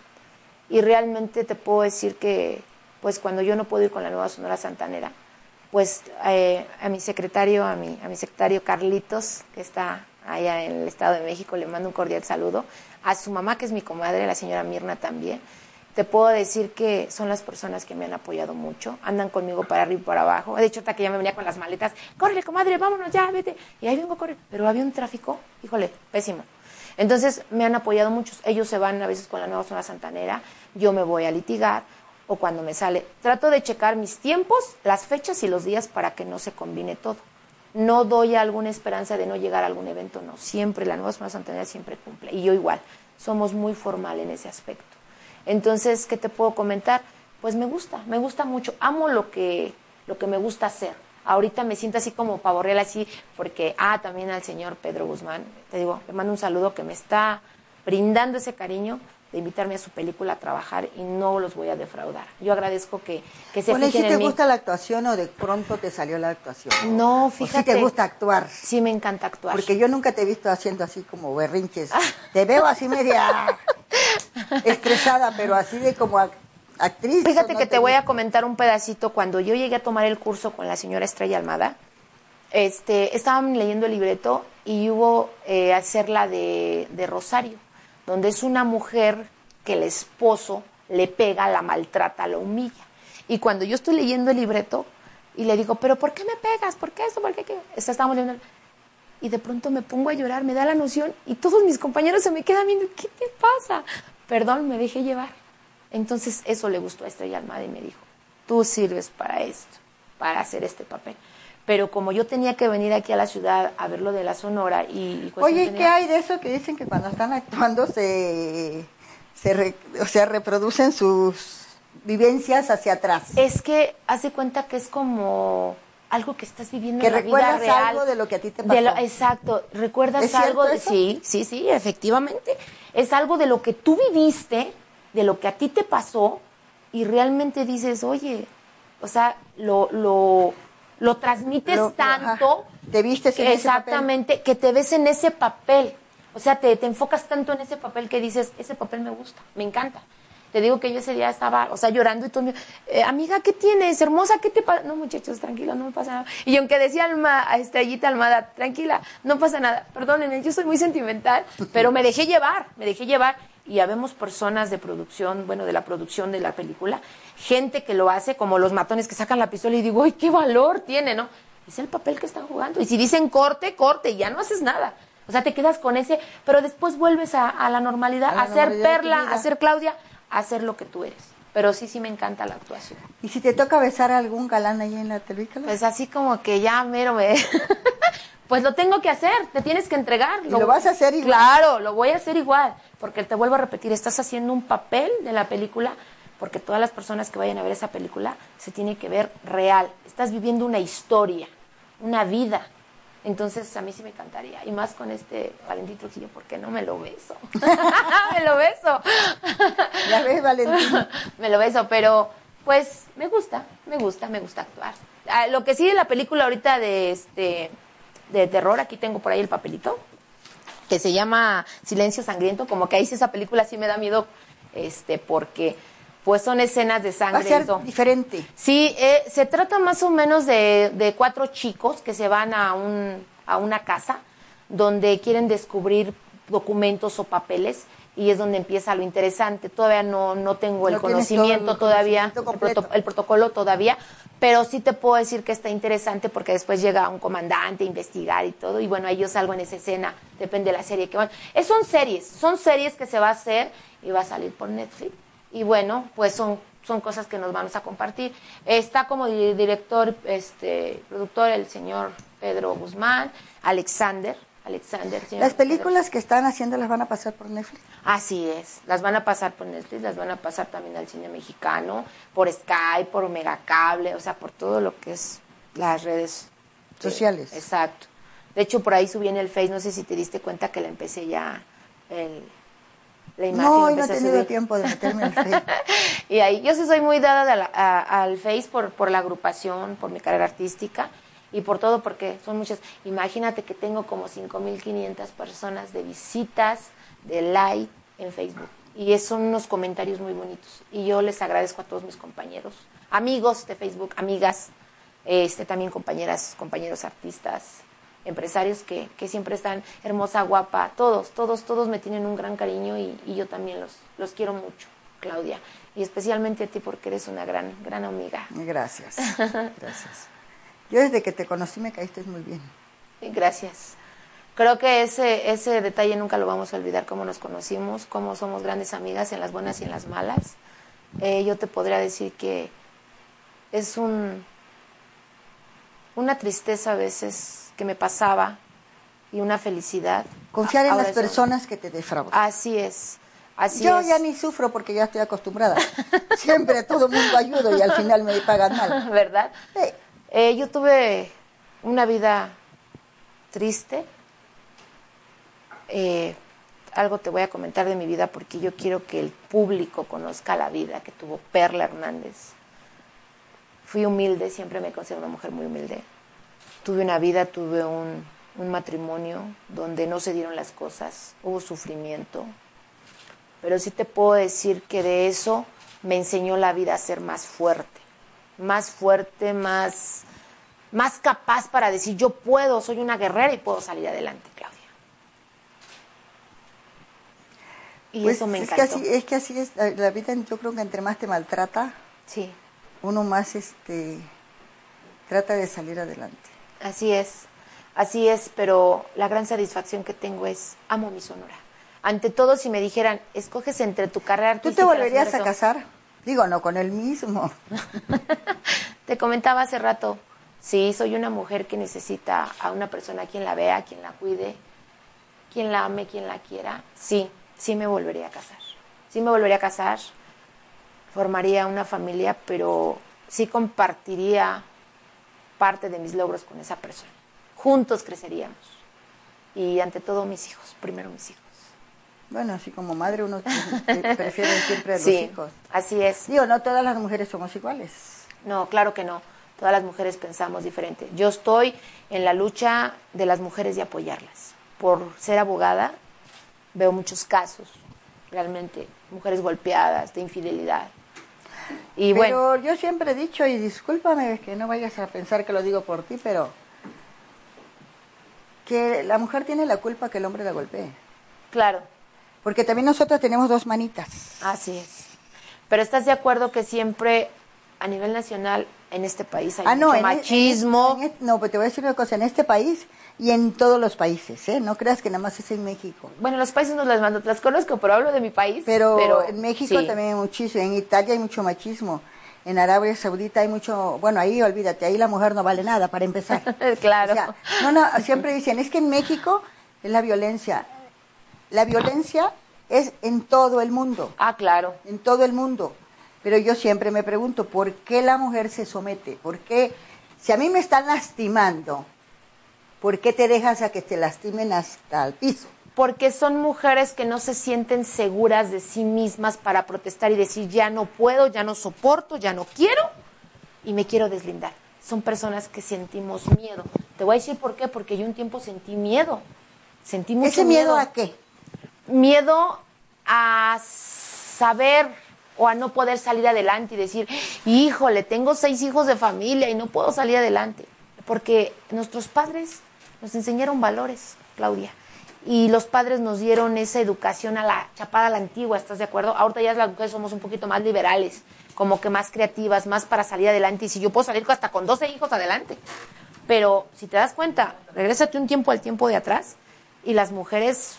y realmente te puedo decir que pues cuando yo no puedo ir con la nueva Sonora Santanera, pues eh, a mi secretario, a mi, a mi secretario Carlitos, que está allá en el Estado de México, le mando un cordial saludo, a su mamá, que es mi comadre, la señora Mirna también, te puedo decir que son las personas que me han apoyado mucho, andan conmigo para arriba y para abajo. De hecho, hasta que ya me venía con las maletas, córrele, comadre, vámonos ya, vete. Y ahí vengo a correr. Pero había un tráfico, híjole, pésimo. Entonces, me han apoyado muchos. Ellos se van a veces con la nueva zona santanera, yo me voy a litigar, o cuando me sale. Trato de checar mis tiempos, las fechas y los días para que no se combine todo. No doy alguna esperanza de no llegar a algún evento, no. Siempre, la Nueva Semana Santander siempre cumple. Y yo igual, somos muy formal en ese aspecto. Entonces, ¿qué te puedo comentar? Pues me gusta, me gusta mucho. Amo lo que, lo que me gusta hacer. Ahorita me siento así como pavorreal así, porque, ah, también al señor Pedro Guzmán, te digo, le mando un saludo que me está brindando ese cariño de invitarme a su película a trabajar y no los voy a defraudar. Yo agradezco que, que se bueno, fijen ¿y si te mí. gusta la actuación o de pronto te salió la actuación? No, ¿O si fíjate. te gusta actuar? Sí, me encanta actuar. Porque yo nunca te he visto haciendo así como berrinches. Te veo así media estresada, pero así de como actriz. Fíjate ¿no que te voy a comentar un pedacito. Cuando yo llegué a tomar el curso con la señora Estrella Almada, este, estaban leyendo el libreto y hubo eh, hacerla de, de Rosario, donde es una mujer que el esposo le pega, la maltrata, la humilla. Y cuando yo estoy leyendo el libreto y le digo, pero ¿por qué me pegas? ¿Por qué eso? ¿Por qué qué? Estábamos leyendo y de pronto me pongo a llorar, me da la noción y todos mis compañeros se me quedan viendo, ¿qué te pasa? Perdón, me dejé llevar. Entonces eso le gustó a Estrella Almada y me dijo, tú sirves para esto, para hacer este papel. Pero como yo tenía que venir aquí a la ciudad a ver lo de la Sonora y... Oye, ¿y tenía- ¿qué hay de eso que dicen que cuando están actuando se, se re- o sea, reproducen sus vivencias hacia atrás? Es que hace cuenta que es como algo que estás viviendo Que en la vida recuerdas real. algo de lo que a ti te De lo- pasó. exacto, recuerdas ¿Es cierto algo de eso? sí, sí, sí, efectivamente. Es algo de lo que tú viviste, de lo que a ti te pasó y realmente dices, "Oye, o sea, lo lo lo transmites Lo- tanto ajá. Te vistes en que ese papel. exactamente que te ves en ese papel. O sea, te, te enfocas tanto en ese papel que dices, ese papel me gusta, me encanta. Te digo que yo ese día estaba, o sea, llorando y todo, eh, amiga, ¿qué tienes? Hermosa, ¿qué te pasa? No, muchachos, tranquilo, no me pasa nada. Y aunque decía Alma, a Estrellita Almada, tranquila, no pasa nada. Perdónenme, yo soy muy sentimental, pero me dejé llevar, me dejé llevar. Y habemos personas de producción, bueno, de la producción de la película, gente que lo hace, como los matones que sacan la pistola y digo, ¡ay, qué valor tiene, ¿no? Es el papel que están jugando. Y si dicen corte, corte, y ya no haces nada. O sea, te quedas con ese, pero después vuelves a, a la normalidad, A la a, ser normalidad Perla, a ser Claudia, a ser lo que tú eres. Pero sí, sí me encanta la actuación. ¿Y si te toca besar a algún galán ahí en la película? Pues así como que ya mero me... pues lo tengo que hacer, te tienes que entregar. ¿Y lo vas a hacer igual? Claro, lo voy a hacer igual, porque te vuelvo a repetir, estás haciendo un papel de la película, porque todas las personas que vayan a ver esa película se tiene que ver real. Estás viviendo una historia, una vida. Entonces a mí sí me encantaría, y más con este Valentín Trujillo, porque no me lo beso. me lo beso. Ya ves, Valentín. me lo beso, pero pues me gusta, me gusta, me gusta actuar. Ah, lo que sí de la película ahorita de este de terror, aquí tengo por ahí el papelito, que se llama Silencio Sangriento, como que ahí sí esa película sí me da miedo, este, porque pues son escenas de Va a sangre. ser eso. diferente. Sí, eh, se trata más o menos de, de cuatro chicos que se van a, un, a una casa donde quieren descubrir documentos o papeles y es donde empieza lo interesante. Todavía no, no tengo el No conocimiento el todavía, conocimiento el, completo. proto- el protocolo todavía, pero sí te puedo decir que está interesante porque después llega un comandante a investigar y todo, y bueno, ahí yo salgo en esa escena, depende de la serie que van. Son series, son series que se va a hacer y va a salir por Netflix. Y bueno, pues son, son cosas que nos vamos a compartir. Está como di- director, este, productor el señor Pedro Guzmán, Alexander, Alexander. señor Las películas que están haciendo las van a pasar por Netflix. Así es, las van a pasar por Netflix, las van a pasar también al cine mexicano, por Skype, por Megacable, o sea, por todo lo que es las redes eh, Sociales. exacto. De hecho, por ahí subí en el Face, no sé si te diste cuenta que la empecé ya, el, la imagen. No, hoy no he tenido tiempo de meterme al Facebook. y ahí, yo sí soy muy dada de la- a- al Face por, por la agrupación, por mi carrera artística y por todo, porque son muchas. Imagínate que tengo como 5.500 personas de visitas, de like en Facebook. Y son unos comentarios muy bonitos. Y yo les agradezco a todos mis compañeros, amigos de Facebook, amigas, este, también compañeras, compañeros artistas, empresarios que, que siempre están hermosa, guapa, todos, todos, todos me tienen un gran cariño y, y yo también los, los quiero mucho, Claudia. Y especialmente a ti porque eres una gran, gran amiga. Gracias, gracias. Yo desde que te conocí me caíste muy bien. Gracias. Creo que ese, ese detalle nunca lo vamos a olvidar, cómo nos conocimos, cómo somos grandes amigas en las buenas y en las malas. Eh, yo te podría decir que es un, una tristeza a veces que me pasaba y una felicidad. Confiar en Ahora las eso- personas que te defraudan. Así es, así Yo es. ya ni sufro porque ya estoy acostumbrada. Siempre a todo mundo ayudo y al final me pagan mal. ¿Verdad? Sí. Eh, yo tuve una vida triste. Eh, algo te voy a comentar de mi vida porque yo quiero que el público conozca la vida que tuvo Perla Hernández. Fui humilde, siempre me considero una mujer muy humilde. Tuve una vida, tuve un, un matrimonio donde no se dieron las cosas, hubo sufrimiento, pero sí te puedo decir que de eso me enseñó la vida a ser más fuerte, más fuerte, más, más capaz para decir yo puedo, soy una guerrera y puedo salir adelante, Claudia. Y Pues, eso me es que encantó. así, es que así es la, la vida. Yo creo que entre más te maltrata, Sí, uno más este trata de salir adelante. así es, así es, pero la gran satisfacción que tengo es amo mi Sonora. Ante todo, si me dijeran, escoges entre tu carrera ¿Tú te volverías a Sonora Show", casar? Digo, no con el mismo. Te comentaba hace rato, sí, soy una mujer que necesita a una persona quien la vea, quien la cuide, quien la ame, quien la quiera. Sí, sí me volvería a casar. Sí me volvería a casar, formaría una familia, pero sí compartiría parte de mis logros con esa persona. Juntos creceríamos. Y ante todo mis hijos, primero mis hijos. Bueno, así como madre uno pre- pre- prefiere siempre a los Sí, hijos. así es. Digo, no todas las mujeres somos iguales. No, claro que no. Todas las mujeres pensamos diferente. Yo estoy en la lucha de las mujeres y apoyarlas. Por ser abogada, veo muchos casos, realmente, mujeres golpeadas, de infidelidad. Y bueno, pero yo siempre he dicho, y discúlpame que no vayas a pensar que lo digo por ti, pero que la mujer tiene la culpa que el hombre la golpee. claro, Porque también nosotros tenemos dos manitas. así es. Pero ¿estás de acuerdo que siempre a nivel nacional en este país hay Ah, no, mucho en e- en machismo? e- en e- no, pero te voy a decir una cosa, en este país y en todos los países, ¿eh? No creas que nada más es en México. Bueno, los países no las mando, las conozco, pero hablo de mi país. Pero, en México sí. también hay muchísimo, en Italia hay mucho machismo, en Arabia Saudita hay mucho, bueno, ahí olvídate, ahí la mujer no vale nada para empezar. Claro. O sea, no, no, siempre dicen, es que en México es la violencia. La violencia es en todo el mundo, Ah, claro. en todo el mundo. Pero yo siempre me pregunto, ¿por qué la mujer se somete? ¿Por qué, si a mí me están lastimando, ¿por qué te dejas a que te lastimen hasta el piso? porque son mujeres que no se sienten seguras de sí mismas para protestar y decir ya no puedo, ya no soporto, ya no quiero y me quiero deslindar. Son personas que sentimos miedo. Te voy a decir por qué, porque yo un tiempo sentí miedo. Sentí mucho ¿Ese miedo a qué? Miedo a saber o a no poder salir adelante y decir, híjole, tengo seis hijos de familia y no puedo salir adelante. Porque nuestros padres nos enseñaron valores, Claudia. Y los padres nos dieron esa educación a la chapada a la antigua, ¿estás de acuerdo? Ahorita ya las mujeres somos un poquito más liberales, como que más creativas, más para salir adelante. Y si yo puedo salir hasta con 12 hijos adelante. Pero si te das cuenta, regrésate un tiempo al tiempo de atrás y las mujeres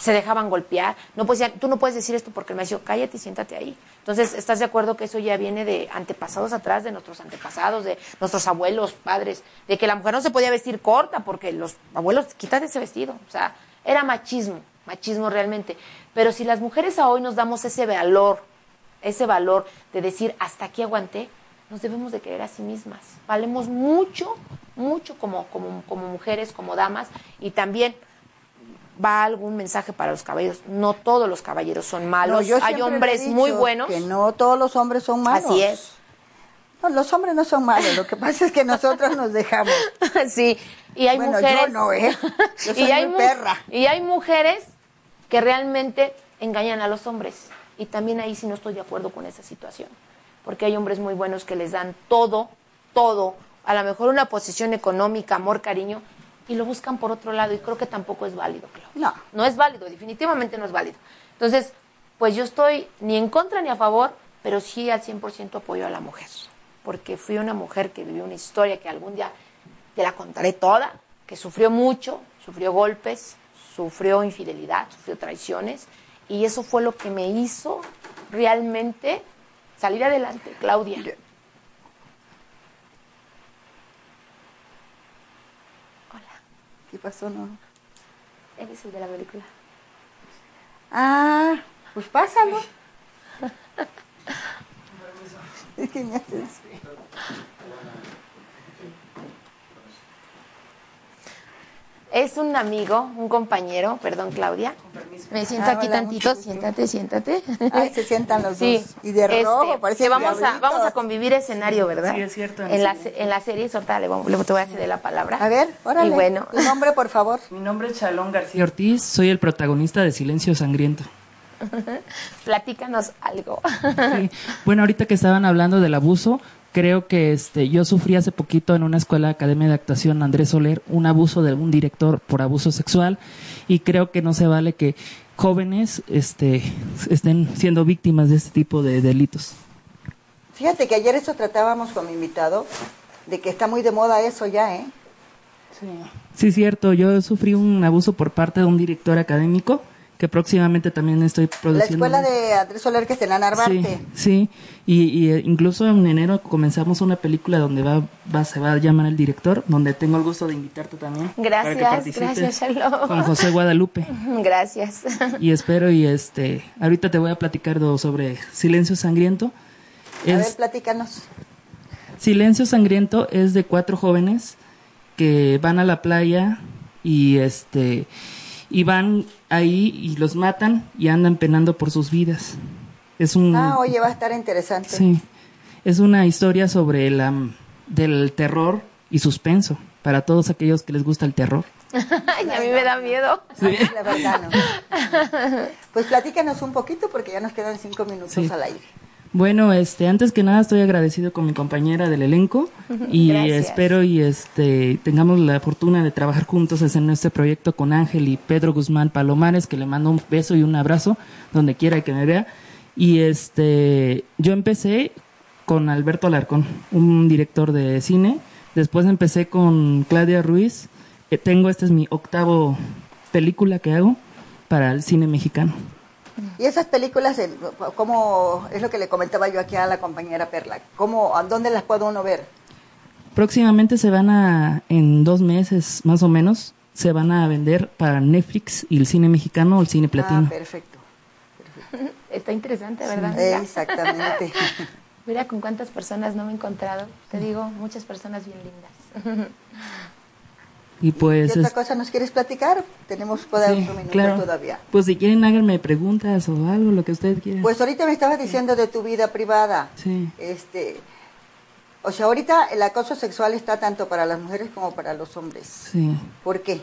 se dejaban golpear. No podían- tú no puedes decir esto porque me decía, cállate y siéntate ahí. Entonces, ¿estás de acuerdo que eso ya viene de antepasados atrás, de nuestros antepasados, de nuestros abuelos, padres, de que la mujer no se podía vestir corta porque los abuelos, quítate ese vestido. O sea, era machismo, machismo realmente. Pero si las mujeres a hoy nos damos ese valor, ese valor de decir, hasta aquí aguanté, nos debemos de querer a sí mismas. Valemos mucho, mucho como, como, como mujeres, como damas, y también va algún mensaje para los caballeros. No todos los caballeros son malos. No, yo Hay hombres muy buenos. Que no todos los hombres son malos. Así es. No, los hombres no son malos, lo que pasa es que nosotros nos dejamos. sí, y hay Bueno, yo mujeres. no, ¿eh? Yo soy y hay muy perra. Y hay mujeres que realmente engañan a los hombres. Y también ahí sí no estoy de acuerdo con esa situación. Porque hay hombres muy buenos que les dan todo, todo, a lo mejor una posición económica, amor, cariño, y lo buscan por otro lado. Y creo que tampoco es válido, Claudia. No. No es válido, definitivamente no es válido. Entonces, pues yo estoy ni en contra ni a favor, pero sí al 100% apoyo a la mujer. Porque fui una mujer que vivió una historia que algún día te la contaré toda, que sufrió mucho, sufrió golpes, sufrió infidelidad, sufrió traiciones, y eso fue lo que me hizo realmente salir adelante, Claudia. ¿Qué pasó? No? eres el de la película. Ah, pues pásalo. es que me haces... Es un amigo, un compañero, perdón Claudia. Me siento Ah, aquí hola, tantito, siéntate, siéntate. Ay, se sientan los Sí, dos. Y de este, rojo, parece que vamos a, vamos a convivir escenario, ¿verdad? Sí, es cierto, En la, sí. en la serie, ahorita le, vamos- le te voy a ceder la palabra. A ver, órale. Y bueno, Tu nombre, por favor. Mi nombre es Chalón García Ortiz, soy el protagonista de Silencio Sangriento. platícanos algo. Sí. Bueno, ahorita que estaban hablando del abuso, creo que este, yo sufrí hace poquito en una escuela de academia de actuación Andrés Soler un abuso de un director por abuso sexual y creo que no se vale que jóvenes este, estén siendo víctimas de este tipo de delitos. Fíjate que ayer eso tratábamos con mi invitado, de que está muy de moda eso ya, ¿eh? Sí, cierto, yo sufrí un abuso por parte de un director académico que próximamente también estoy La produciendo. escuela de Andrés Soler que está en la Narvarte. Sí, sí. Y, y, eh, incluso en enero comenzamos una película donde va, va, se va a llamar el director, donde tengo el gusto de invitarte también. para que Gracias, gracias, Shalom. Con José Guadalupe. Gracias. Y espero, y este, ahorita te voy a platicar do- sobre Silencio Sangriento. A ver, Es, platícanos. Silencio Sangriento es de cuatro jóvenes que van a la playa y este y van ahí y los matan y andan penando por sus vidas. Es un Ah, oye, va a estar interesante. Sí, es una historia sobre la del terror y suspenso para todos aquellos que les gusta el terror. Ay, a mí me da miedo. A mí, La verdad, no. Pues platícanos un poquito porque ya nos quedan cinco minutos Sí. al aire. Bueno, este, antes que nada estoy agradecido con mi compañera del elenco y Gracias. espero y este tengamos la fortuna de trabajar juntos en este proyecto con Ángel y Pedro Guzmán Palomares, que le mando un beso y un abrazo donde quiera que me vea. Y este, yo empecé con Alberto Alarcón, un director de cine. Después empecé con Claudia Ruiz. Eh, tengo, esta es mi octavo película que hago para el cine mexicano. Y esas películas, ¿cómo es lo que le comentaba yo aquí a la compañera Perla? ¿Cómo, a dónde las puede uno ver? Próximamente se van a, en dos meses más o menos, se van a vender para Netflix y el cine mexicano o el cine platino. Ah, perfecto. Está interesante, ¿verdad? Exactamente. mira con cuántas personas no me he encontrado. Te digo, muchas personas bien lindas. y pues, ¿Qué otra cosa nos quieres platicar? Tenemos ahí sí, minuto claro. todavía. Pues si quieren háganme preguntas o algo, lo que ustedes quieran. Pues ahorita me estabas diciendo de tu vida privada. Sí. Este, o sea, ahorita el acoso sexual está tanto para las mujeres como para los hombres. sí. ¿Por qué?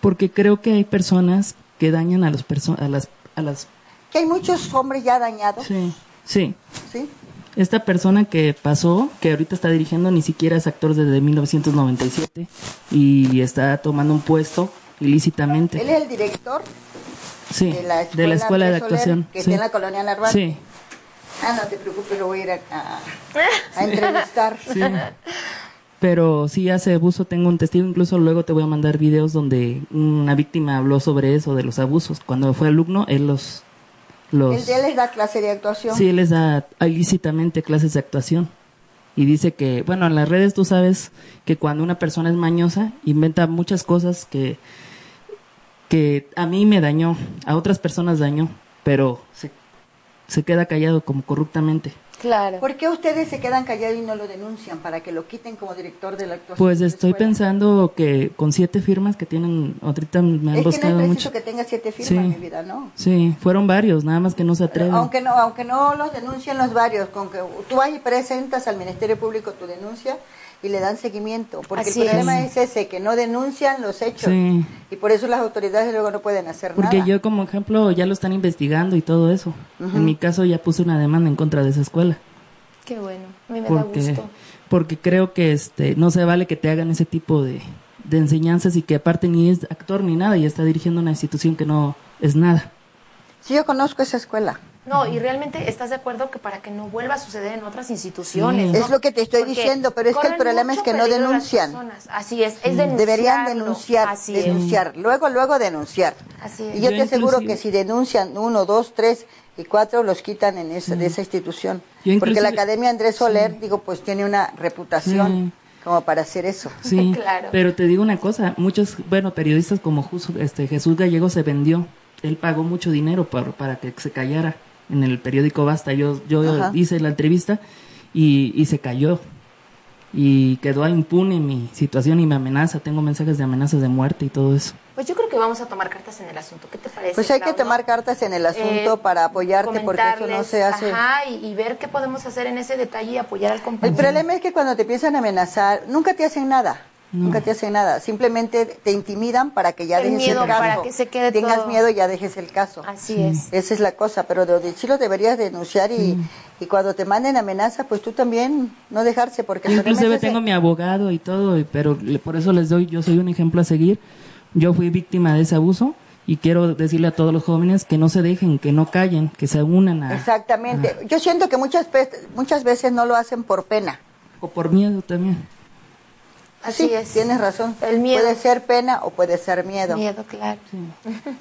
Porque creo que hay personas que dañan a, los perso- a las... A las Que hay muchos hombres ya dañados, sí, sí. ¿sí? Esta persona que pasó, que ahorita está dirigiendo, ni siquiera es actor desde 1997 y está tomando un puesto ilícitamente. Él es el director sí, de la escuela, escuela de Soler, actuación. que sí. está en la colonia Narvarte. Sí, Ah, no te preocupes, lo voy a ir a, a- a entrevistar. sí. Pero sí hace abuso, tengo un testigo, incluso luego te voy a mandar videos donde una víctima habló sobre eso, de los abusos. Cuando fue alumno, él los... los Él, les da clase de actuación. sí, él les da ilícitamente clases de actuación. Y dice que, bueno, en las redes tú sabes que cuando una persona es mañosa, inventa muchas cosas que, que a mí me dañó, a otras personas dañó, pero se, se queda callado como corruptamente. Claro. ¿Por qué ustedes se quedan callados y no lo denuncian para que lo quiten como director de la actuación? Pues estoy escuela? pensando que con siete firmas que tienen, ahorita me han Es que no es buscado preciso mucho. que tenga siete firmas, Sí. mi vida, ¿no? Sí, fueron varios, nada más que no se atreven. Aunque no, aunque no los denuncien los varios, con que tú vas y presentas al Ministerio Público tu denuncia y le dan seguimiento, porque Así el problema es. es. ese, que no denuncian los hechos. Sí. Y por eso las autoridades luego no pueden hacer Porque nada. yo como ejemplo ya lo están investigando y todo eso. En mi caso ya puse una demanda en contra de esa escuela. Qué bueno, a mí me Porque, da gusto. porque creo que este no se vale que te hagan ese tipo de, de enseñanzas y que aparte ni es actor ni nada y está dirigiendo una institución que no es nada. Sí, yo conozco esa escuela. No, y realmente estás de acuerdo que para que no vuelva a suceder en otras instituciones. Sí. ¿no? Es lo que te estoy Porque diciendo, pero es que el problema es que no denuncian. Así es. Deberían denunciar, Así es. denunciar, luego, luego denunciar. Así es. Y yo, Yo te aseguro que si denuncian uno, dos, tres y cuatro, los quitan en esa, de esa institución. Porque la Academia Andrés Soler, digo, pues tiene una reputación como para hacer eso. Sí, Claro. pero te digo una cosa, muchos, bueno, periodistas como Jus- este, Jesús Gallego se vendió, él pagó mucho dinero para, para que se callara en el periódico Basta, yo, yo Ajá. hice la entrevista y, y se cayó y quedó impune mi situación y me amenaza, tengo mensajes de amenazas de muerte y todo eso. Pues yo creo que vamos a tomar cartas en el asunto. ¿Qué te parece? Pues hay que tomar cartas en el asunto Eh, para apoyarte porque eso no se hace. Ajá, y, y ver qué podemos hacer en ese detalle y apoyar al El compañero. problema es que cuando te empiezan a amenazar, nunca te hacen nada. Nunca te hacen nada. Simplemente te intimidan para que ya El dejes miedo, el caso. para que se quede Tengas todo. miedo y ya dejes el caso. Así es. Esa es la cosa, pero de, sí lo deberías denunciar y, y cuando te manden amenaza, pues tú también no dejarse porque problema Inclusive tengo mi abogado y todo, pero le- por eso les doy, yo soy un ejemplo a seguir. Yo fui víctima de ese abuso y quiero decirle a todos los jóvenes que no se dejen, que no callen, que se unan a... Exactamente. Yo siento que muchas, muchas veces no lo hacen por pena. O por miedo también. Así sí, es. tienes razón. El miedo. Puede ser pena o puede ser miedo. Miedo, claro.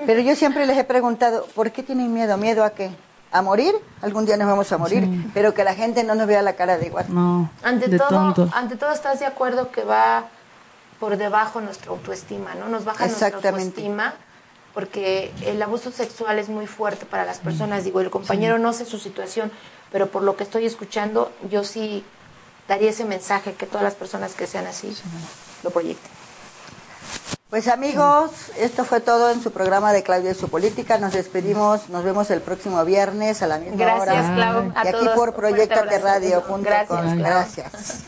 Pero yo siempre les he preguntado, ¿por qué tienen miedo? ¿Miedo a qué? ¿A morir? Algún día nos vamos a morir, pero que la gente no nos vea la cara de igual. No, Ante de todo, tonto. ante todo estás de acuerdo que va por debajo nuestra autoestima, ¿no? Nos baja nuestra autoestima porque el abuso sexual es muy fuerte para las personas. Digo, el compañero no sé su situación, pero por lo que estoy escuchando, yo sí daría ese mensaje que todas las personas que sean así lo proyecten. Pues amigos, esto fue todo en su programa de Claudia y su política. Nos despedimos, nos vemos el próximo viernes a la misma Gracias, hora. Clau. A y aquí todos, por Proyectate. Radio. Gracias, Clau. Gracias.